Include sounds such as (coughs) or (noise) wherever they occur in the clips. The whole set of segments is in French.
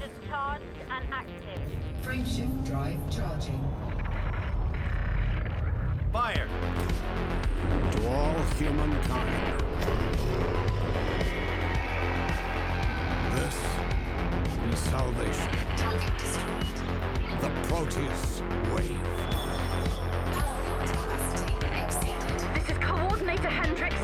Generators charged and active. Frameshift drive charging. Fire! to all humankind. This is salvation. Target destroyed. The Proteus wave. Power capacity exceeded. This is Coordinator Hendrix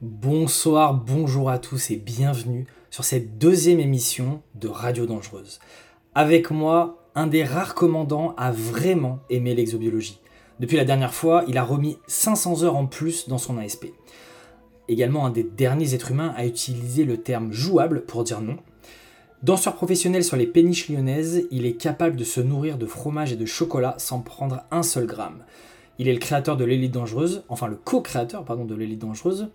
Bonsoir, bonjour à tous et bienvenue sur cette deuxième émission de Radio Dangereuse. Avec moi, un des rares commandants à vraiment aimer l'exobiologie. Depuis la dernière fois, il a remis 500 heures en plus dans son ASP. Également un des derniers êtres humains à utiliser le terme jouable pour dire non. Danseur professionnel sur les péniches lyonnaises, il est capable de se nourrir de fromage et de chocolat sans prendre un seul gramme. Il est le créateur de l'élite dangereuse, enfin le co-créateur pardon de l'élite dangereuse,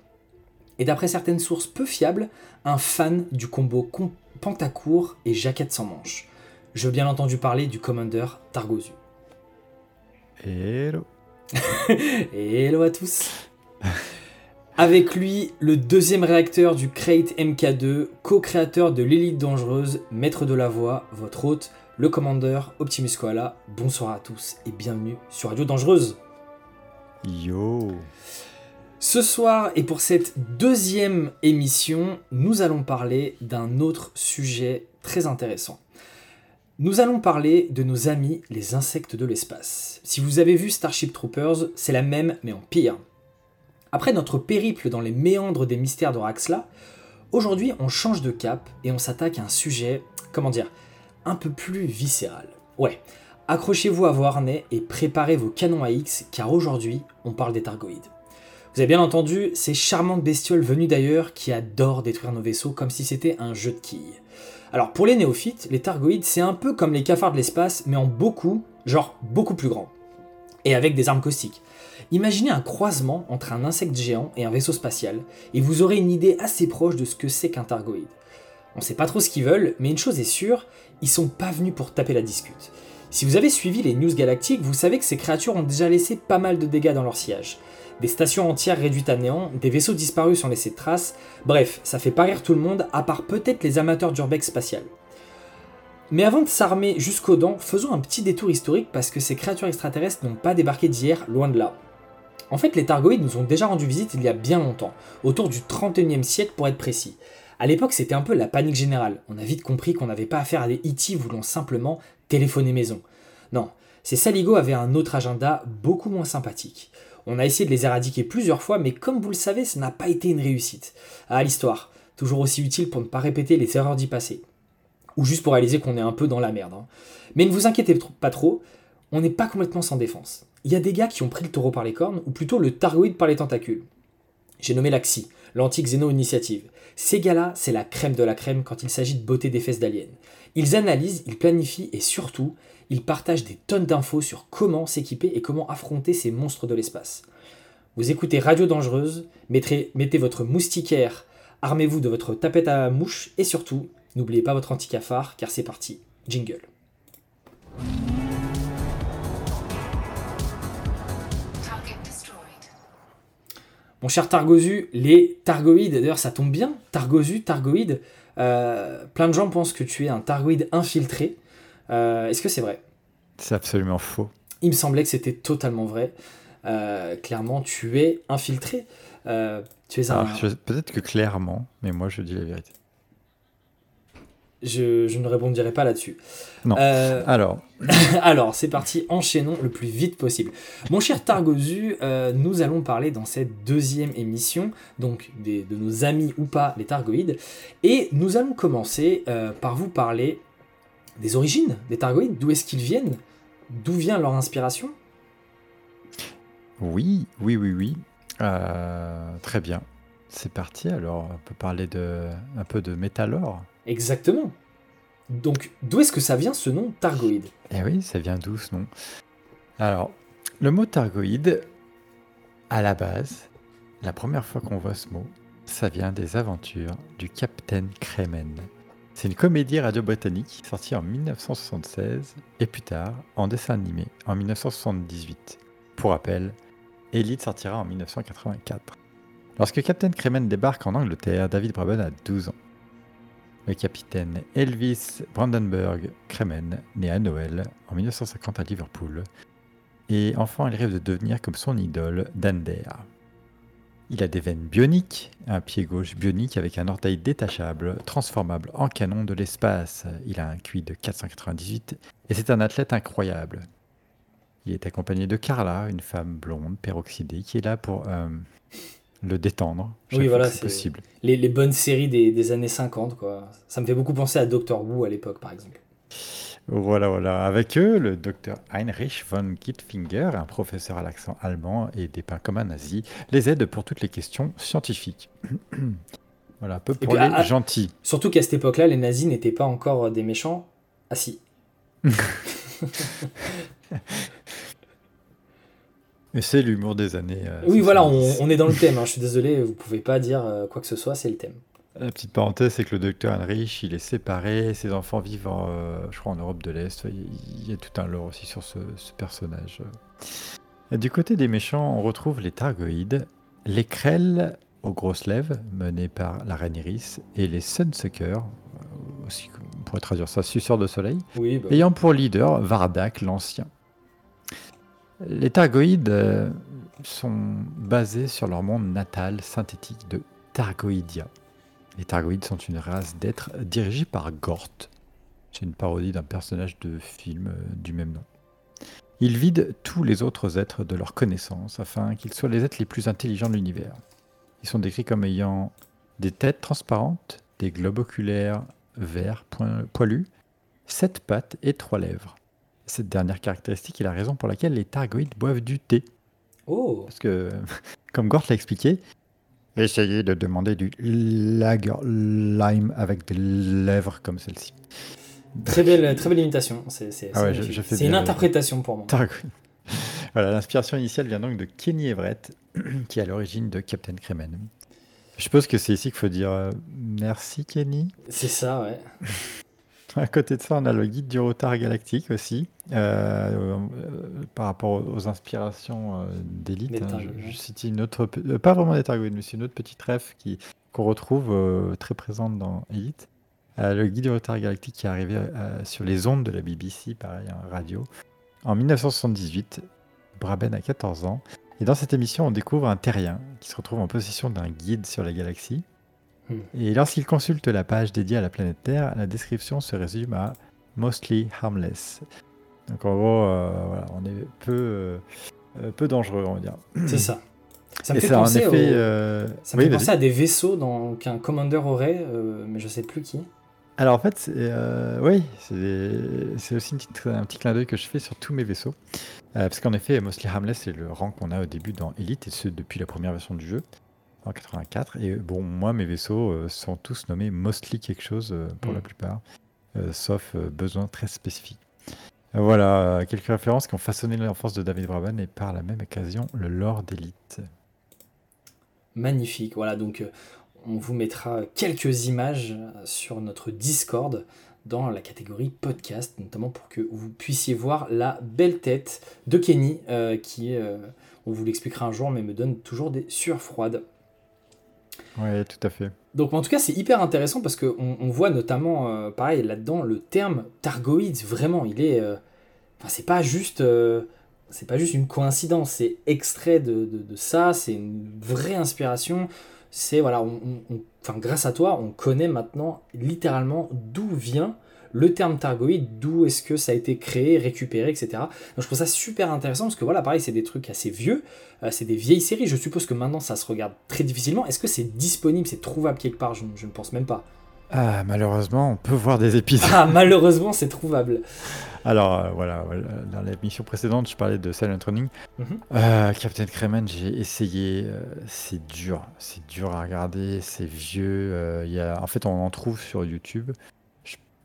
et d'après certaines sources peu fiables, un fan du combo com- Pantacourt et Jaquette sans manche. Je veux bien entendu parler du commandeur Targozu. Hello. (laughs) Hello à tous (laughs) Avec lui, le deuxième réacteur du Crate MK2, co-créateur de l'élite dangereuse, maître de la voix, votre hôte, le commandeur Optimus Koala. Bonsoir à tous et bienvenue sur Radio Dangereuse. Yo. Ce soir et pour cette deuxième émission, nous allons parler d'un autre sujet très intéressant. Nous allons parler de nos amis les insectes de l'espace. Si vous avez vu Starship Troopers, c'est la même mais en pire. Après notre périple dans les méandres des mystères d'Oraxla, aujourd'hui on change de cap et on s'attaque à un sujet, comment dire, un peu plus viscéral. Ouais, accrochez-vous à vos harnais et préparez vos canons à X car aujourd'hui on parle des Targoïdes. Vous avez bien entendu ces charmantes bestioles venues d'ailleurs qui adorent détruire nos vaisseaux comme si c'était un jeu de quilles. Alors pour les néophytes, les Targoïdes c'est un peu comme les cafards de l'espace mais en beaucoup, genre beaucoup plus grand. Et avec des armes caustiques. Imaginez un croisement entre un insecte géant et un vaisseau spatial, et vous aurez une idée assez proche de ce que c'est qu'un Targoïde. On sait pas trop ce qu'ils veulent, mais une chose est sûre, ils sont pas venus pour taper la discute. Si vous avez suivi les news galactiques, vous savez que ces créatures ont déjà laissé pas mal de dégâts dans leur sillage. Des stations entières réduites à néant, des vaisseaux disparus sans laisser de traces, bref, ça fait pas tout le monde, à part peut-être les amateurs d'urbex spatial. Mais avant de s'armer jusqu'aux dents, faisons un petit détour historique parce que ces créatures extraterrestres n'ont pas débarqué d'hier, loin de là. En fait, les Targoïdes nous ont déjà rendu visite il y a bien longtemps, autour du 31e siècle pour être précis. À l'époque, c'était un peu la panique générale. On a vite compris qu'on n'avait pas affaire à des E.T. voulant simplement téléphoner maison. Non, ces saligots avaient un autre agenda beaucoup moins sympathique. On a essayé de les éradiquer plusieurs fois, mais comme vous le savez, ça n'a pas été une réussite. Ah, l'histoire, toujours aussi utile pour ne pas répéter les erreurs d'y passer. Ou juste pour réaliser qu'on est un peu dans la merde. hein. Mais ne vous inquiétez pas trop, on n'est pas complètement sans défense. Il y a des gars qui ont pris le taureau par les cornes, ou plutôt le targoïde par les tentacules. J'ai nommé l'AXI, l'antique Xeno Initiative. Ces gars-là, c'est la crème de la crème quand il s'agit de botter des fesses d'aliens. Ils analysent, ils planifient et surtout, ils partagent des tonnes d'infos sur comment s'équiper et comment affronter ces monstres de l'espace. Vous écoutez Radio Dangereuse, mettez votre moustiquaire, armez-vous de votre tapette à mouche et surtout, n'oubliez pas votre anti-cafard car c'est parti. Jingle. Mon cher Targozu, les Targoïdes, d'ailleurs ça tombe bien, Targozu, Targoïde, euh, plein de gens pensent que tu es un Targoïde infiltré. Euh, Est-ce que c'est vrai? C'est absolument faux. Il me semblait que c'était totalement vrai. Euh, clairement, tu es infiltré. Tu es un... Peut-être que clairement, mais moi je dis la vérité. Je, je ne répondrai pas là-dessus. Non. Euh, Alors, (laughs) Alors, c'est parti, enchaînons le plus vite possible. Mon cher Targozu, euh, nous allons parler dans cette deuxième émission, donc des- de nos amis ou pas, les Targoïdes, et nous allons commencer euh, par vous parler des origines des Targoïdes, d'où est-ce qu'ils viennent, d'où vient leur inspiration? oui, oui, oui, oui. Très bien. C'est parti. Alors, on peut parler de un peu de métalore. Exactement. Donc, d'où est-ce que ça vient ce nom Targoïde? Eh oui, ça vient d'où ce nom? Alors, le mot targoïde, à la base, la première fois qu'on voit ce mot, ça vient des aventures du Capitaine Kremen. C'est une comédie radio-britannique sortie en 1976 et plus tard en dessin animé en 1978. Pour rappel, Elite sortira en 1984. Lorsque Captain Kremen débarque en Angleterre, David Braben a 12 ans. Le capitaine Elvis Brandenburg Kremen, né à Noël en 1950 à Liverpool, et enfant, il rêve de devenir comme son idole, Dander. Il a des veines bioniques, un pied gauche bionique avec un orteil détachable, transformable en canon de l'espace. Il a un QI de 498 et c'est un athlète incroyable. Il est accompagné de Carla, une femme blonde, peroxydée, qui est là pour euh, le détendre. Oui, voilà, c'est possible. Les, les bonnes séries des, des années 50, quoi. Ça me fait beaucoup penser à Doctor Who à l'époque, par exemple. Voilà, voilà. Avec eux, le docteur Heinrich von Gittfinger, un professeur à l'accent allemand et dépeint comme un nazi, les aide pour toutes les questions scientifiques. (clears throat) voilà, un peu pour puis, les ah, ah, gentils. Surtout qu'à cette époque-là, les nazis n'étaient pas encore des méchants. Ah si. (laughs) (laughs) Mais c'est l'humour des années. euh, oui, voilà, on, 70. on est dans le thème. hein. Je suis désolé, vous pouvez pas dire euh, quoi que ce soit, c'est le thème. La petite parenthèse, c'est que le docteur Heinrich, il est séparé, ses enfants vivent, en, euh, je crois, en Europe de l'Est. Il y a tout un lore aussi sur ce, ce personnage. Du côté des méchants, on retrouve les Targoïdes, les Krell aux grosses lèvres, menés par la reine Iris, et les Sunsuckers, aussi, on pourrait traduire ça, suceurs de soleil, Oui, bah, ayant pour leader Vardak l'Ancien. Les Targoïdes euh, sont basés sur leur monde natal synthétique de Targoïdia. Les Targoïdes sont une race d'êtres dirigés par Gort. C'est une parodie d'un personnage de film euh, du même nom. Ils vident tous les autres êtres de leur connaissance afin qu'ils soient les êtres les plus intelligents de l'univers. Ils sont décrits comme ayant des têtes transparentes, des globes oculaires verts poilus, sept pattes et trois lèvres. Cette dernière caractéristique est la raison pour laquelle les Targoïdes boivent du thé. Oh, Parce que, (laughs) comme Gort l'a expliqué, essayez de demander du lager lime avec des lèvres comme celle-ci. très belle, très belle imitation. C'est Ah ouais, une interprétation pour moi. Targoïde. (laughs) Voilà, l'inspiration initiale vient donc de Kenny Everett, (clears throat) qui est à l'origine de Captain Kremen. Je suppose que c'est ici qu'il faut dire euh, merci Kenny. C'est ça, ouais. (laughs) À côté de ça, on a le guide du retard galactique aussi, euh, euh, par rapport aux, inspirations euh, d'élite. Hein. Targoïdes, je, cite une autre, euh, pas vraiment des Targoïdes, mais c'est une autre petite ref qui qu'on retrouve très présente dans Elite. Le guide du retard galactique qui est arrivé sur les ondes de la BBC, pareil, en radio, en 1978. Braben a 14 ans. Et dans cette émission, on découvre un terrien qui se retrouve en possession d'un guide sur la galaxie. Et lorsqu'il consulte la page dédiée à la planète Terre, la description se résume à mostly harmless. Donc en gros, euh, voilà, on est peu, euh, euh, peu dangereux, on va dire. C'est ça. (clears throat) Ça me Et fait ça a en penser, effet. au- euh, ça me oui, fait vas-y. penser à des vaisseaux dans- qu'un commander aurait, mais je sais plus qui. Alors en fait, oui, c'est aussi une petite- un petit clin d'œil que je fais sur tous mes vaisseaux. Parce qu'en effet, Mostly Harmless, c'est le rang qu'on a au début dans Elite, et ce depuis la première version du jeu, en 84. Et bon, moi, mes vaisseaux euh, sont tous nommés Mostly quelque chose euh, pour Mm. la plupart, euh, sauf euh, besoin très spécifique. Euh, Voilà, euh, quelques références qui ont façonné l'enfance de David Braben et par la même occasion le lore d'Elite. Magnifique. Voilà, donc euh, on vous mettra quelques images euh, sur notre Discord dans la catégorie podcast, notamment pour que vous puissiez voir la belle tête de Kenny, euh, qui, euh, on vous l'expliquera un jour, mais me donne toujours des sueurs froides. Oui, tout à fait. Donc en tout cas c'est hyper intéressant parce qu'on on voit notamment euh, pareil là-dedans le terme Targoïdes vraiment il est euh, enfin c'est pas juste euh, c'est pas juste une coïncidence c'est extrait de, de- ça c'est une vraie inspiration c'est voilà on, grâce à toi on connaît maintenant littéralement d'où vient le terme Targoïde d'où est-ce que ça a été créé récupéré etc donc je trouve ça super intéressant parce que voilà pareil c'est des trucs assez vieux euh, c'est des vieilles séries. Je suppose que maintenant ça se regarde très difficilement. Est-ce que c'est disponible, c'est trouvable quelque part? Je, je ne pense même pas. Ah, malheureusement, on peut voir des épisodes. Ah, malheureusement, c'est trouvable. Alors euh, voilà, dans l'émission précédente, je parlais de Silent Running. Mhm. Euh, Captain Kremen, j'ai essayé. euh, c'est dur, c'est dur à regarder, c'est vieux. y a, en fait, on en trouve sur YouTube.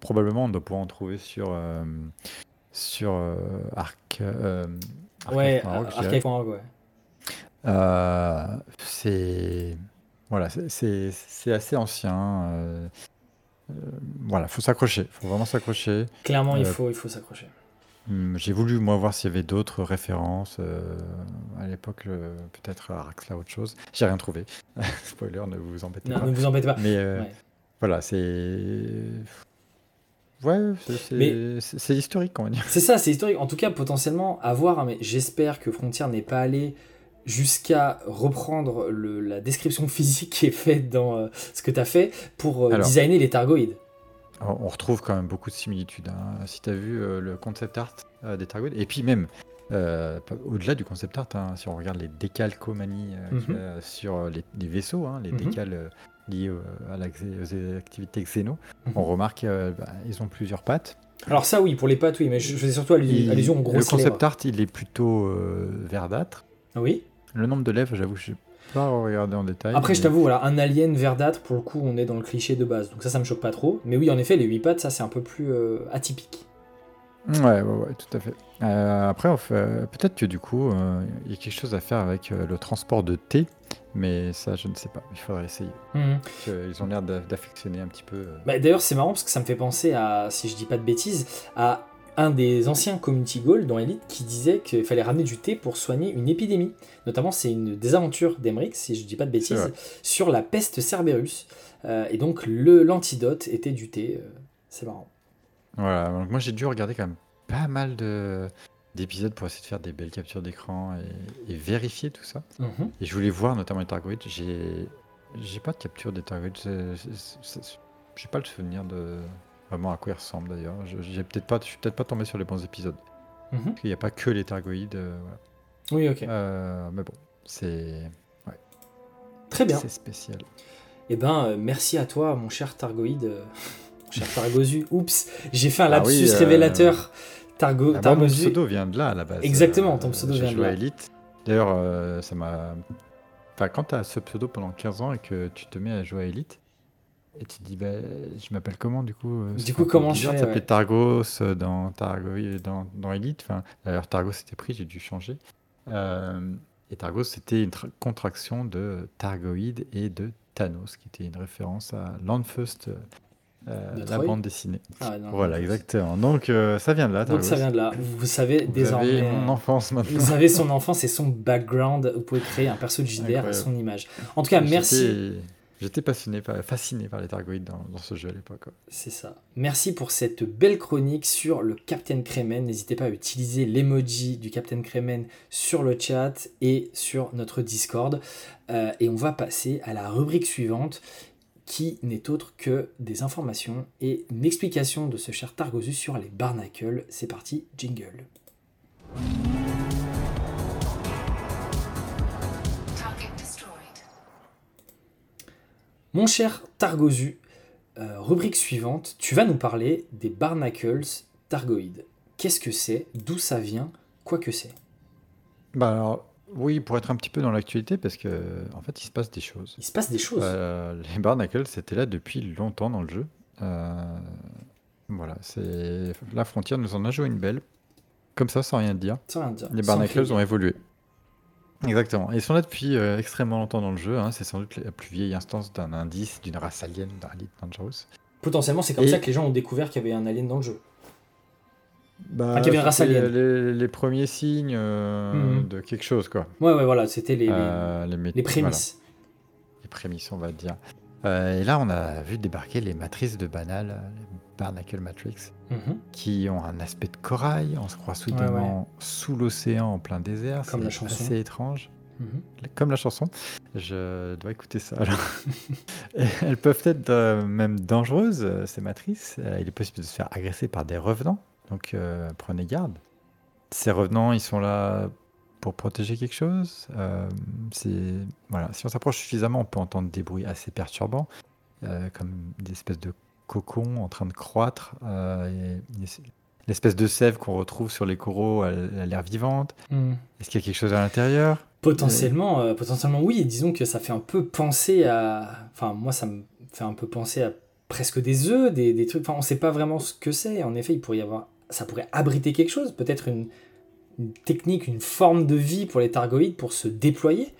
Probablement, on doit pouvoir en trouver sur euh, sur euh, Arc. euh, Ouais, ouais. Euh, c'est voilà, c'est- assez ancien. voilà, faut s'accrocher, faut vraiment s'accrocher. Clairement, il faut, il faut s'accrocher. Hum, J'ai voulu moi voir s'il y avait d'autres références euh, à l'époque, euh, peut-être à Raxla autre chose. J'ai rien trouvé. (laughs) Spoiler, ne vous embêtez Non, pas. ne vous embêtez pas. Mais euh, Ouais. voilà, c'est ouais, c'est- historique, on va dire. C'est ça, c'est historique. En tout cas, potentiellement, à voir. hein, mais j'espère que Frontier n'est pas allé jusqu'à reprendre le- la description physique qui est faite dans euh, ce que tu as fait pour euh, Alors. designer les Targoïdes. On retrouve quand même beaucoup de similitudes. hein. Si tu as vu euh, le concept art des Targoïdes, et puis même euh, au-delà du concept art, hein, si on regarde les décalcomanies euh, a sur euh, les, les vaisseaux, hein, les Mhm. décals euh, liés au- à la aux activités xéno, Mhm. on remarque qu'ils ont plusieurs pattes. Alors, ça, oui, pour les pattes, oui, mais je faisais surtout allusion, allusion aux le grosses concept lèvres. art, il est plutôt verdâtre. Oui. Le nombre de lèvres, j'avoue, je n'ai pas regardé en détail. Après, je t'avoue, voilà, un alien verdâtre, pour le coup, on est dans le cliché de base. Donc ça, ça me choque pas trop. Mais oui, en effet, les huit pattes, ça, c'est un peu plus atypique. Ouais, ouais, ouais, tout à fait. Euh, après, on fait- peut-être que du coup, euh, il y a quelque chose à faire avec euh, le transport de thé, mais ça, je ne sais pas. Il faudrait essayer. Mhm. Parce que Ils ont l'air d'a- d'affectionner un petit peu. euh, Bah, D'ailleurs, c'est marrant parce que ça me fait penser à, si je dis pas de bêtises, à un des anciens community goals dans Elite qui disait qu'il fallait ramener du thé pour soigner une épidémie. Notamment, c'est une désaventure d'Emmerich, si je dis pas de C'est bêtises, vrai. sur la peste Cerberus. Euh, et donc, le- l'antidote était du thé. euh, c'est marrant. Voilà, donc moi j'ai dû regarder quand même pas mal de d'épisodes pour essayer de faire des belles captures d'écran et, et vérifier tout ça. Mhm. Et je voulais voir notamment les Targoïdes. J'ai j'ai pas de capture des c'est- J'ai pas le souvenir de vraiment à quoi ils ressemblent d'ailleurs. Je, j'ai peut-être pas, je suis peut-être pas tombé sur les bons épisodes. Mhm. Qu'il n'y a pas que les Targoïdes. euh, voilà. Oui, ok. Euh, mais bon, c'est Très bien. c'est spécial. Eh ben, euh, merci à toi, mon cher Targoïde. (laughs) euh, cher Targozu. Oups, j'ai fait un Ah lapsus oui, euh, révélateur. Targo, Ah, mon Targozu. pseudo vient de là à la base. Exactement, ton pseudo j'ai vient de là. Elite. D'ailleurs, euh, ça m'a. Enfin, quand tu as ce pseudo pendant 15 ans et que tu te mets à jouer à Elite, et tu te dis, bah, je m'appelle comment du coup euh, Du coup, comment je bizarre fais, ouais. Targos euh, dans, Targo, dans, dans Elite. Enfin, D'ailleurs, Targos c'était pris, j'ai dû changer. Euh, et Targos, c'était une tra- contraction de Targoïde et de Thanos, qui était une référence à Landfust, euh, la bande dessinée. Ah, non, Voilà, exactement. Donc, euh, ça vient de là, Donc ça vient de là. Vous savez Vous désormais. avez mon enfance maintenant. Vous savez son enfance et son background. Vous pouvez créer un perso de JDR à son image. En tout cas, merci. J'étais- passionné, par, fasciné par les Targoïdes dans, dans ce jeu à l'époque. C'est ça. Merci pour cette belle chronique sur le Captain Kremen. N'hésitez pas à utiliser l'emoji du Captain Kremen sur le chat et sur notre Discord. Euh, et on va passer à la rubrique suivante qui n'est autre que des informations et une explication de ce cher Targozu sur les barnacles. C'est parti, jingle. Mon cher Targozu, euh, rubrique suivante, tu vas nous parler des barnacles targoïdes. Qu'est-ce que c'est? D'où ça vient? Quoi que c'est? Bah alors, oui, pour être un petit peu dans l'actualité, parce que en fait, il se passe des choses. Il se passe des choses. Euh, les Barnacles, c'était là depuis longtemps dans le jeu. Euh, voilà, c'est la frontière nous en a joué une belle. Comme ça, sans rien dire. Sans rien dire. Les Barnacles ont évolué. Exactement. Et ils sont là depuis euh, extrêmement longtemps dans le jeu. hein. C'est sans doute la plus vieille instance d'un indice d'une race alien dans Elite Dangerous. Potentiellement, c'est comme Et- ça que les gens ont découvert qu'il y avait un alien dans le jeu. Bah, Enfin. Les, les premiers signes euh, Mhm. de quelque chose, quoi. Ouais, ouais, voilà, c'était les, les- Euh, les, voilà, prémices. les prémices, on va dire. Euh, et là, on a vu débarquer les matrices de Banal, les Barnacle Matrix, Mhm. qui ont un aspect de corail. On se croit soudainement sous l'océan, en plein désert. Comme C'est la chanson. assez étrange. Mhm. Comme la chanson. Je dois écouter ça. alors. (laughs) Elles peuvent être même dangereuses, ces matrices. Il est possible de se faire agresser par des revenants. Donc euh, prenez garde. Ces revenants, ils sont là pour protéger quelque chose. Euh, c'est voilà. Si on s'approche suffisamment, on peut entendre des bruits assez perturbants, euh, comme des espèces de cocons en train de croître. et L'espèce de sève qu'on retrouve sur les coraux, elle elle a l'air vivante. Mhm. Est-ce qu'il y a quelque chose à l'intérieur? Potentiellement, euh, potentiellement oui, disons que ça fait un peu penser à... Enfin, moi, ça me fait un peu penser à presque des œufs, des, des trucs... Enfin, on sait pas vraiment ce que c'est. En effet, il pourrait y avoir... Ça pourrait abriter quelque chose, peut-être une... une technique, une forme de vie pour les Targoïdes pour se déployer.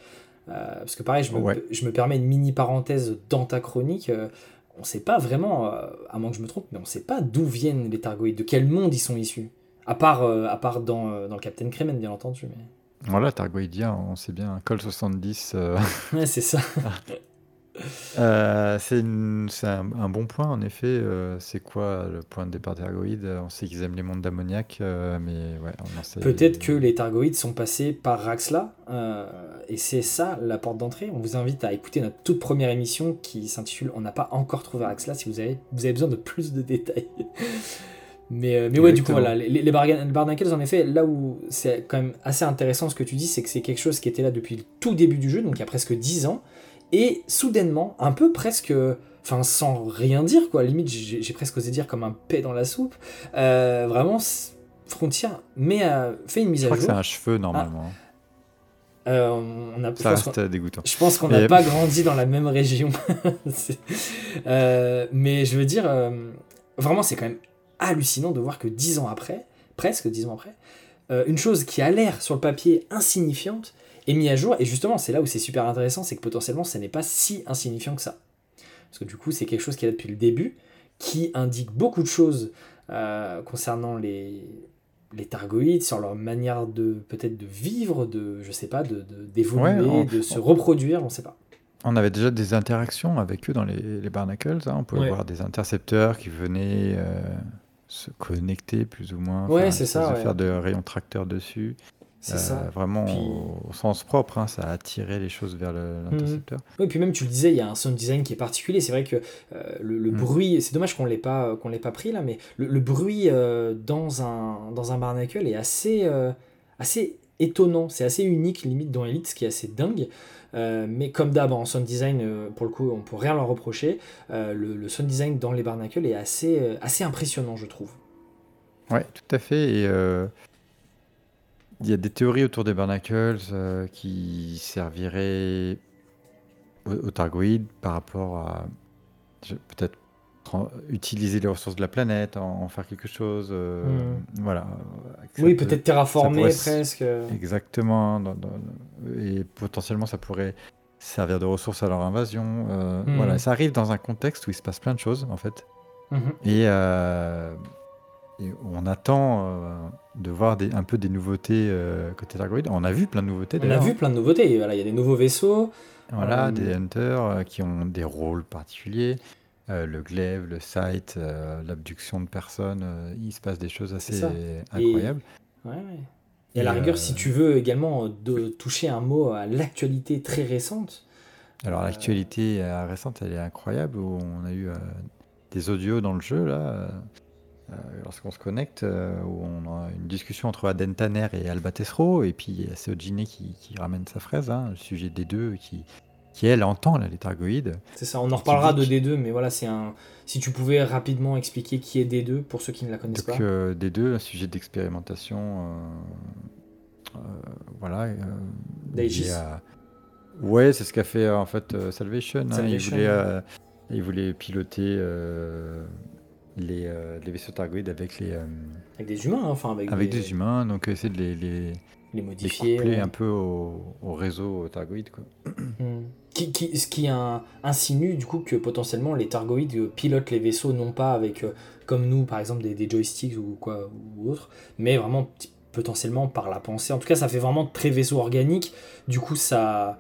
Euh, parce que pareil, je me, Ouais. je me permets une mini parenthèse dans ta chronique. euh, on ne sait pas vraiment, euh, à moins que je me trompe, mais on ne sait pas d'où viennent les Targoïdes, de quel monde ils sont issus. À part, à part dans, dans le Captain Kremen, bien entendu. Mais... Voilà, Targoïdien, on sait bien, Col 70, euh, Ouais, c'est ça. (laughs) euh, c'est une- c'est un, un bon point en effet. euh, c'est quoi le point de départ d'Argoïde On sait qu'ils aiment les mondes d'ammoniac, euh, mais ouais, on en sait. Peut-être que les Targoïdes sont passés par Raxla, euh, et c'est ça la porte d'entrée. On vous invite à écouter notre toute première émission qui s'intitule On n'a pas encore trouvé Raxla si vous avez, vous avez besoin de plus de détails. (laughs) mais, euh, mais ouais, du coup, Exactement. voilà, les, les, barga- les Barnacles, en effet, là où c'est quand même assez intéressant ce que tu dis, c'est que c'est quelque chose qui était là depuis le tout début du jeu, donc il y a presque 10 ans, et soudainement, un peu presque. Enfin, sans rien dire, quoi. Limite, j'ai presque osé dire comme un paix dans la soupe. Euh, vraiment, Frontier mais euh, fait une mise Je à crois que jour. c'est un cheveu normalement. Euh, on a, je Ça reste dégoûtant. je pense qu'on n'a pas grandi dans la même région. (laughs) Euh, mais je veux dire, euh, vraiment, c'est quand même hallucinant de voir que dix ans après, presque dix ans après, euh, une chose qui a l'air sur le papier insignifiante est mise à jour. Et justement, c'est là où c'est super intéressant, c'est que potentiellement, ça n'est pas si insignifiant que ça. Parce que du coup, c'est quelque chose qui est là depuis le début, qui indique beaucoup de choses euh, concernant les, les Targoïdes, sur leur manière de peut-être de vivre, de je sais pas, de de- d'évoluer, Ouais, on- de se reproduire, on sait pas. On avait déjà des interactions avec eux dans les, les Barnacles. hein. On pouvait Ouais. voir des intercepteurs qui venaient euh, se connecter plus ou moins. Ouais, Enfin, c'est une ça, espèce de ouais. faire de rayons tracteurs dessus. C'est Euh, ça. Vraiment Puis- au, au sens propre, hein, ça a attiré les choses vers le- l'intercepteur. Oui, puis même tu le disais, il y a un sound design qui est particulier. C'est vrai que euh, le, le Mm. bruit, c'est dommage qu'on l'ait pas qu'on l'ait pas pris là, mais le, le bruit euh, dans un dans un barnacle est assez euh, assez étonnant. C'est assez unique, limite dans Elite, ce qui est assez dingue. Euh, mais comme d'hab en sound design, euh, pour le coup, on peut rien leur reprocher. Euh, le, sound design dans les barnacles est assez assez impressionnant, je trouve. Ouais, tout à fait. Il y a des théories autour des Barnacles qui serviraient aux, aux Targoïdes par rapport à peut-être utiliser les ressources de la planète, en, en faire quelque chose. euh, Voilà. Que ça oui, peut- peut-être pourrait s- presque. Exactement. dans- dans- et potentiellement, ça pourrait servir de ressources à leur invasion. euh, Mhm. Voilà, ça arrive dans un contexte où il se passe plein de choses, en fait. Mhm. Et, euh, et on attend de voir des, un peu des nouveautés côté Targoïde. On a vu plein de nouveautés On a vu plein de nouveautés. Voilà, il y a des nouveaux vaisseaux. Voilà, des hunters qui ont des rôles particuliers. Euh, le glaive, le sight, euh, l'abduction de personnes, euh, il se passe des choses assez incroyables. Ouais, ouais. Et à la rigueur, euh, si tu veux également de toucher un mot à l'actualité très récente, Alors l'actualité récente, elle est incroyable, où on a eu des audios dans le jeu, là, lorsqu'on se connecte, où on a une discussion entre Aden Tanner et Alba Tessereau, et puis Seojine qui, qui ramène sa fraise, hein, le sujet des deux, qui, qui elle entend là, les Targoïdes. c'est ça, on en reparlera de dit D2, mais voilà, c'est un. Si tu pouvais rapidement expliquer qui est D2 pour ceux qui ne la connaissent Donc pas. euh, des deux, un sujet d'expérimentation, euh, euh, voilà. euh, D'aegis. Ouais, c'est ce qu'a fait en fait Salvation. hein. Il, Salvation, voulait, il voulait piloter les, les vaisseaux Targoïdes avec les Avec des humains, hein, enfin, avec, avec des, des humains, donc essayer de les, les, les les modifier. coupler ouais. un peu au, au réseau Targoïde. Quoi. (clears throat) Hmm. Qui, qui- ce qui un- insinue du coup que potentiellement les Targoïdes euh, pilotent les vaisseaux non pas avec, euh, comme nous par exemple, des, des joysticks ou quoi ou autre, mais vraiment potentiellement par la pensée. En tout cas, ça fait vraiment très vaisseau organique. Du coup, ça, euh,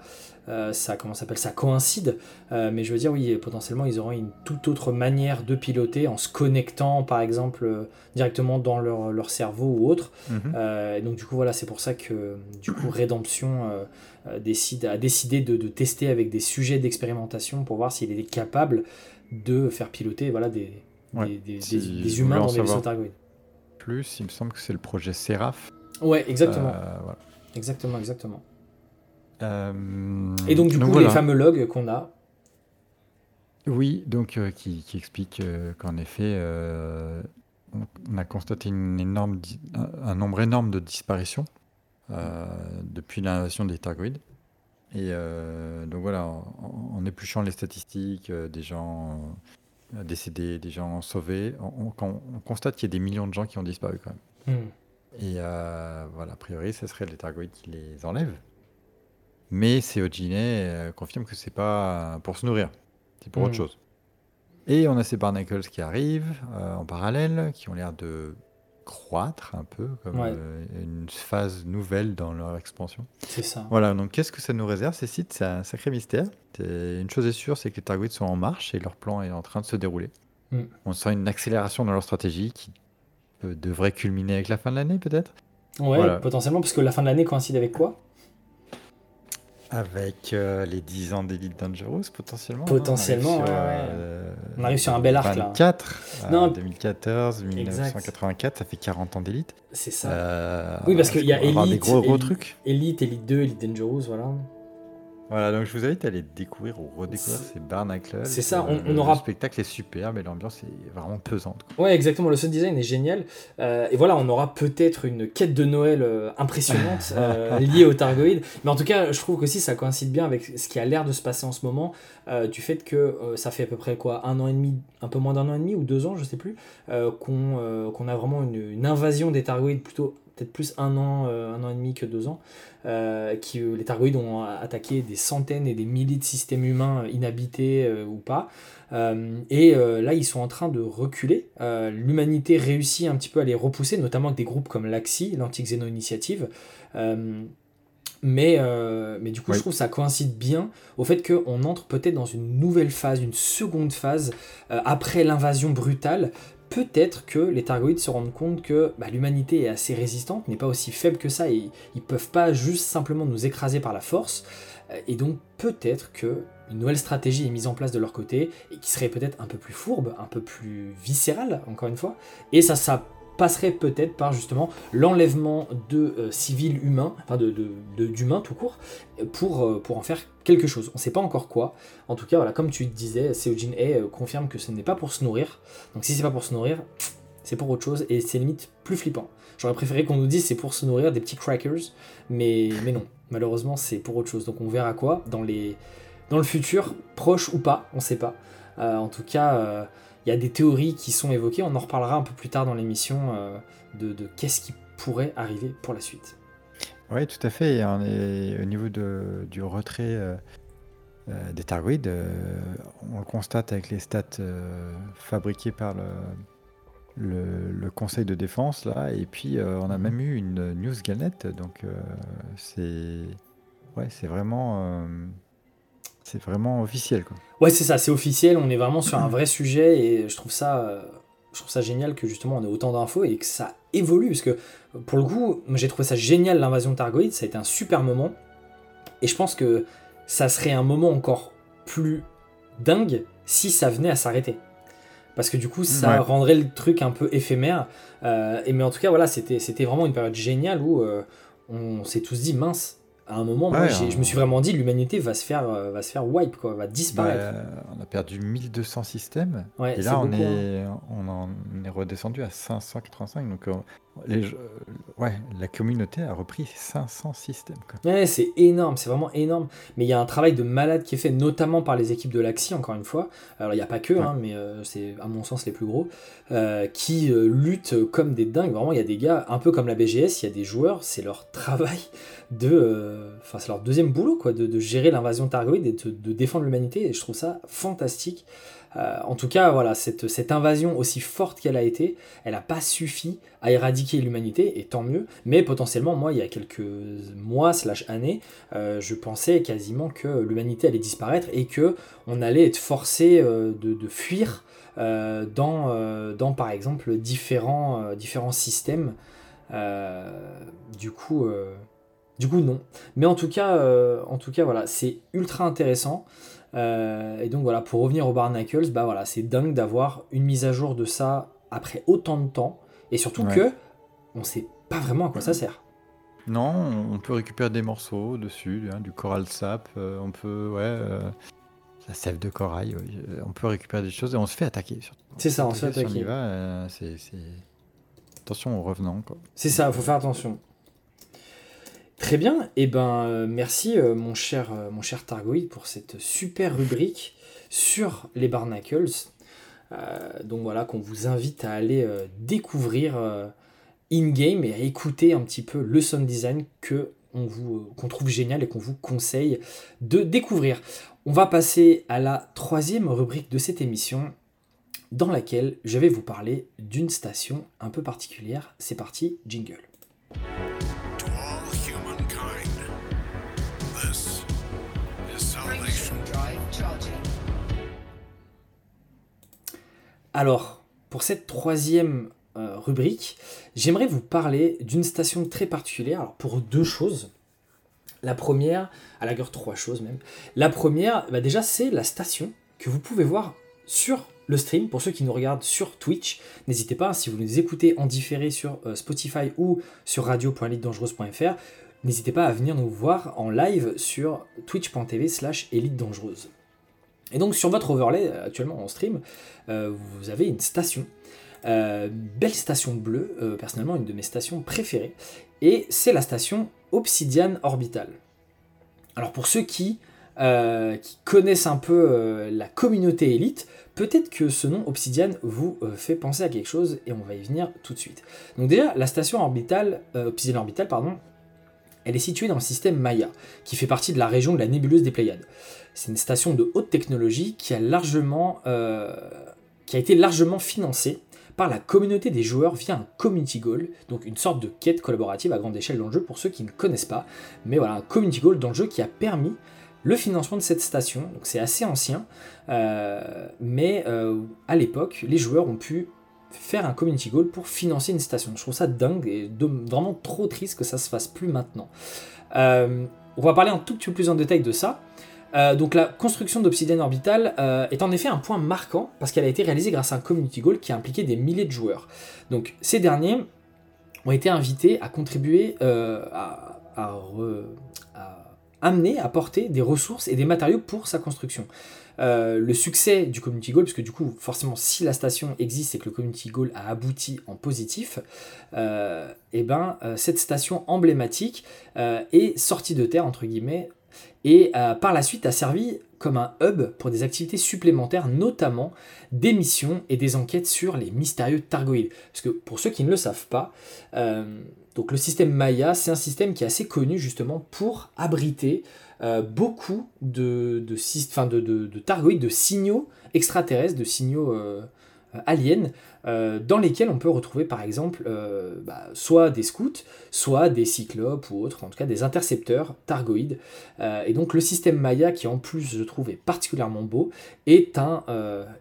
ça comment s'appelle, ça coïncide. Euh, mais je veux dire, oui, potentiellement, ils auront une toute autre manière de piloter en se connectant, par exemple, euh, directement dans leur, leur cerveau ou autre. Mhm. Euh, et donc du coup voilà, c'est pour ça que du coup Redemption euh, euh, décide, a décidé de, de tester avec des sujets d'expérimentation pour voir s'il était capable de faire piloter voilà, des, Ouais. des, des- Si des- des vous humains dans des vaisseaux Targoïdes. Plus, il me semble que c'est le projet Seraph. Ouais, exactement, Euh, voilà. exactement, exactement. Euh, Et donc du coup voilà. les fameux logs qu'on a, Oui, donc euh, qui, qui explique euh, qu'en effet, on, a constaté une énorme di- un, nombre énorme de disparitions depuis l'invasion des Targoïdes. Et donc voilà, en, en épluchant les statistiques des gens décédés, des gens sauvés, on, on- quand on constate qu'il y a des millions de gens qui ont disparu quand même. hmm, Et voilà, a priori, ce serait les Targoïdes qui les enlèvent. Mais Seojine euh, confirme que c'est pas pour se nourrir, c'est pour autre chose. Et on a ces barnacles qui arrivent euh, en parallèle, qui ont l'air de croître un peu, comme Ouais. euh, une phase nouvelle dans leur expansion. C'est ça. Voilà, donc qu'est-ce que ça nous réserve ces sites? C'est un sacré mystère. C'est- Une chose est sûre, c'est que les sont en marche et leur plan est en train de se dérouler. Mm. On sent une accélération dans leur stratégie qui peut- devrait culminer avec la fin de l'année peut-être? Ouais, Voilà. potentiellement, parce que la fin de l'année coïncide avec quoi? Avec euh, les 10 ans d'Elite Dangerous potentiellement. hein. Potentiellement, on arrive sur, ouais, ouais. euh, On arrive sur un bel arc, là. 24, euh, Non. 2014, Exact. 1984, ça fait 40 ans d'Elite. C'est ça. Euh, Oui, parce qu'il y a des Elite, gros, gros Elite. trucs. Elite, Elite 2, Elite Dangerous, voilà. Voilà, donc je vous invite à aller découvrir ou redécouvrir ces barnacles. c'est ça, on- on aura- Le spectacle est superbe et l'ambiance est vraiment pesante. quoi. Ouais, exactement. Le sound design est génial. Euh, et voilà, on aura peut-être une quête de Noël euh, impressionnante (laughs) euh, liée au Targoïde. Mais en tout cas, je trouve qu'aussi ça coïncide bien avec ce qui a l'air de se passer en ce moment, du fait que ça fait à peu près quoi, un an et demi, un peu moins d'un an et demi ou deux ans, je sais plus, qu'on qu'on a vraiment une, une invasion des Targoïdes plutôt peut-être plus un an, euh, un an et demi que deux ans, euh, qui euh, les Targoïdes ont attaqué des centaines et des milliers de systèmes humains inhabités ou pas. Et là, ils sont en train de reculer. L'humanité réussit un petit peu à les repousser, notamment avec des groupes comme l'AXI, l'Anti-Xeno Initiative. Mais, euh, mais du coup, Oui. je trouve que ça coïncide bien au fait qu'on entre peut-être dans une nouvelle phase, une seconde phase, euh, après l'invasion brutale. Peut-être que les Targoïdes se rendent compte que bah, l'humanité est assez résistante, n'est pas aussi faible que ça, et ils peuvent pas juste simplement nous écraser par la force. Euh, Et donc peut-être que une nouvelle stratégie est mise en place de leur côté et qui serait peut-être un peu plus fourbe, un peu plus viscérale, encore une fois. Et ça, ça passerait peut-être par justement l'enlèvement de euh, civils humains, enfin de, d'humains tout court, pour, euh, pour en faire quelque chose. On ne sait pas encore quoi. En tout cas, voilà, comme tu disais, Seojin A euh, confirme que ce n'est pas pour se nourrir. Donc si c'est pas pour se nourrir, c'est pour autre chose et c'est limite plus flippant. J'aurais préféré qu'on nous dise c'est pour se nourrir des petits crackers, mais, mais non, malheureusement c'est pour autre chose. Donc on verra quoi dans, les, dans le futur, proche ou pas, on sait pas. En tout cas, il y a des théories qui sont évoquées, on en reparlera un peu plus tard dans l'émission euh, de, de qu'est-ce qui pourrait arriver pour la suite. Oui, tout à fait. Et on est au niveau de- du retrait euh, euh, des Targoïdes. euh, on le constate avec les stats fabriquées par le, le, le Conseil de défense. Là, et puis, on a même eu une news galette. Donc, c'est ouais, c'est vraiment, c'est vraiment officiel. Quoi. Ouais, c'est ça, c'est officiel, on est vraiment sur un vrai sujet et je trouve ça, euh, je trouve ça génial que justement on ait autant d'infos et que ça évolue parce que pour le coup, j'ai trouvé ça génial l'invasion de Targoïde, ça a été un super moment et je pense que ça serait un moment encore plus dingue si ça venait à s'arrêter. Parce que du coup, ça Ouais. rendrait le truc un peu éphémère. Euh, et mais en tout cas, voilà, c'était c'était vraiment une période géniale où euh, on s'est tous dit mince. À un moment, moi, Ouais, j'ai- je me suis vraiment dit l'humanité va se faire, euh, va se faire wipe, quoi, va disparaître. Bah, on a perdu 1200 systèmes. Ouais, Et là, on beaucoup, hein. est, on en est redescendu à 585. Donc, euh, les, jeux- ouais, la communauté a repris 500 systèmes. Ouais, c'est énorme, c'est vraiment énorme. Mais il y a un travail de malade qui est fait, notamment par les équipes de l'Axi, encore une fois. Alors, il n'y a pas que, hein, mais euh, c'est à mon sens les plus gros, euh, qui euh, luttent comme des dingues. Vraiment, il y a des gars, un peu comme la BGS, il y a des joueurs, c'est leur travail de. euh, Enfin, c'est leur deuxième boulot, quoi, de, de gérer l'invasion Targoïde et de, défendre l'humanité. Et je trouve ça fantastique. Euh, en tout cas, voilà, cette, invasion aussi forte qu'elle a été, elle n'a pas suffi à éradiquer l'humanité, et tant mieux. Mais potentiellement, moi, il y a quelques mois slash années, euh, je pensais quasiment que l'humanité allait disparaître et que on allait être forcé de, fuir dans, par exemple, différents, systèmes. Du coup, du coup, non. Mais en tout cas, euh, en tout cas, voilà, c'est ultra intéressant. Euh, et donc voilà, pour revenir au Barnacles, bah voilà, c'est dingue d'avoir une mise à jour de ça après autant de temps, et surtout Ouais. que on sait pas vraiment à quoi ça sert. Non, on peut récupérer des morceaux dessus, hein, du coral sap. euh, on peut, ouais, euh, la sève de corail. on peut récupérer des choses et on se fait attaquer. surtout. C'est ça, on se fait Si on y attaquer. va, c'est, c'est- Attention aux revenants. C'est ça, faut faire attention. Très bien, et ben euh, merci euh, mon cher euh, mon cher Targoïd pour cette super rubrique sur les Barnacles. Donc voilà qu'on vous invite à aller découvrir in-game et à écouter un petit peu le sound design que on qu'on trouve génial et qu'on vous conseille de découvrir. On va passer à la troisième rubrique de cette émission dans laquelle je vais vous parler d'une station un peu particulière. C'est parti, jingle. Alors, pour cette troisième euh, rubrique, j'aimerais vous parler d'une station très particulière, pour deux choses. La première, à la rigueur trois choses même. La première, bah déjà, c'est la station que vous pouvez voir sur le stream. Pour ceux qui nous regardent sur Twitch, n'hésitez pas, si vous nous écoutez en différé sur euh, Spotify ou sur radio.elitedangereuse.fr, n'hésitez pas à venir nous voir en live sur twitch.tv slash élite dangereuse. Et donc sur votre overlay, euh, actuellement en stream, euh, vous avez une station. Euh, belle station bleue, personnellement une de mes stations préférées. Et c'est la station Obsidian Orbital. Alors pour ceux qui, connaissent un peu la communauté élite, peut-être que ce nom Obsidian vous fait penser à quelque chose et on va y venir tout de suite. Donc déjà, la station orbitale, Obsidian Orbital, pardon, elle est située dans le système Maya, qui fait partie de la région de la nébuleuse des Pléiades. C'est une station de haute technologie qui a, largement, euh, qui a été largement financée par la communauté des joueurs via un community goal, donc une sorte de quête collaborative à grande échelle dans le jeu pour ceux qui ne connaissent pas. Mais voilà, un community goal dans le jeu qui a permis le financement de cette station. Donc c'est assez ancien, euh, mais euh, à l'époque, les joueurs ont pu faire un community goal pour financer une station. Je trouve ça dingue et vraiment trop triste que ça se fasse plus maintenant. On va parler un tout petit peu plus en détail de ça. Euh, donc la construction d'Obsidian Orbital euh, est en effet un point marquant parce qu'elle a été réalisée grâce à un community goal qui a impliqué des milliers de joueurs. Donc ces derniers ont été invités à contribuer euh, à, amener, à porter des ressources et des matériaux pour sa construction. Le succès du community goal, parce que du coup, forcément, si la station existe et que le community goal a abouti en positif, euh, et ben, cette station emblématique est sortie de terre, entre guillemets, et euh, par la suite a servi comme un hub pour des activités supplémentaires, notamment des missions et des enquêtes sur les mystérieux Targoïdes. Parce que pour ceux qui ne le savent pas, euh, le système Maya, c'est un système qui est assez connu justement pour abriter euh, beaucoup de, de, de, de- de Targoïdes, de signaux extraterrestres, de signaux aliens, euh, dans lesquels on peut retrouver par exemple euh, bah, soit des scouts, soit des cyclopes ou autres, en tout cas des intercepteurs Targoïdes. Euh, et donc le système Maya, qui en plus je trouve est particulièrement beau, est, un,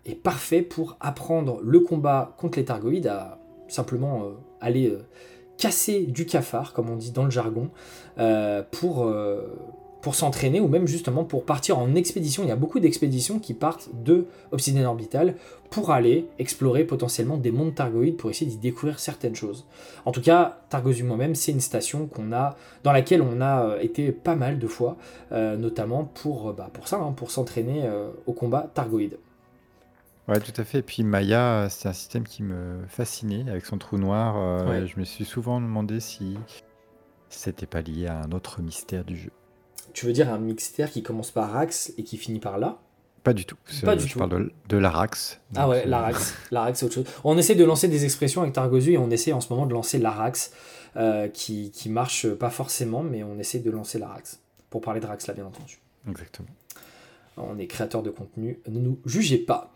est parfait pour apprendre le combat contre les Targoïdes à simplement aller casser du cafard, comme on dit dans le jargon, pour, pour s'entraîner ou même justement pour partir en expédition. Il y a beaucoup d'expéditions qui partent de Obsidian Orbital pour aller explorer potentiellement des mondes Targoïdes pour essayer d'y découvrir certaines choses. En tout cas, Targozu moi-même, c'est une station qu'on a, dans laquelle on a euh, été pas mal de fois, euh, notamment pour, euh, bah, pour ça, hein, pour s'entraîner euh, au combat Targoïde. Ouais, tout à fait. Et puis Maya, c'est un système qui me fascinait avec son trou noir. euh, Ouais. Je me suis souvent demandé si c'était pas lié à un autre mystère du jeu. Tu veux dire un mystère qui commence par Rax et qui finit par là? Pas du tout. Pas du je tout. parle de, de l'Arax. Ah ouais, l'Arax. L'Arax, c'est autre chose. On essaie de lancer des expressions avec Targozu et on essaie en ce moment de lancer l'Arax, euh, qui, qui marche pas forcément, mais on essaie de lancer l'Arax. Pour parler de Rax, là, bien entendu. Exactement. On est créateur de contenu, ne nous jugez pas.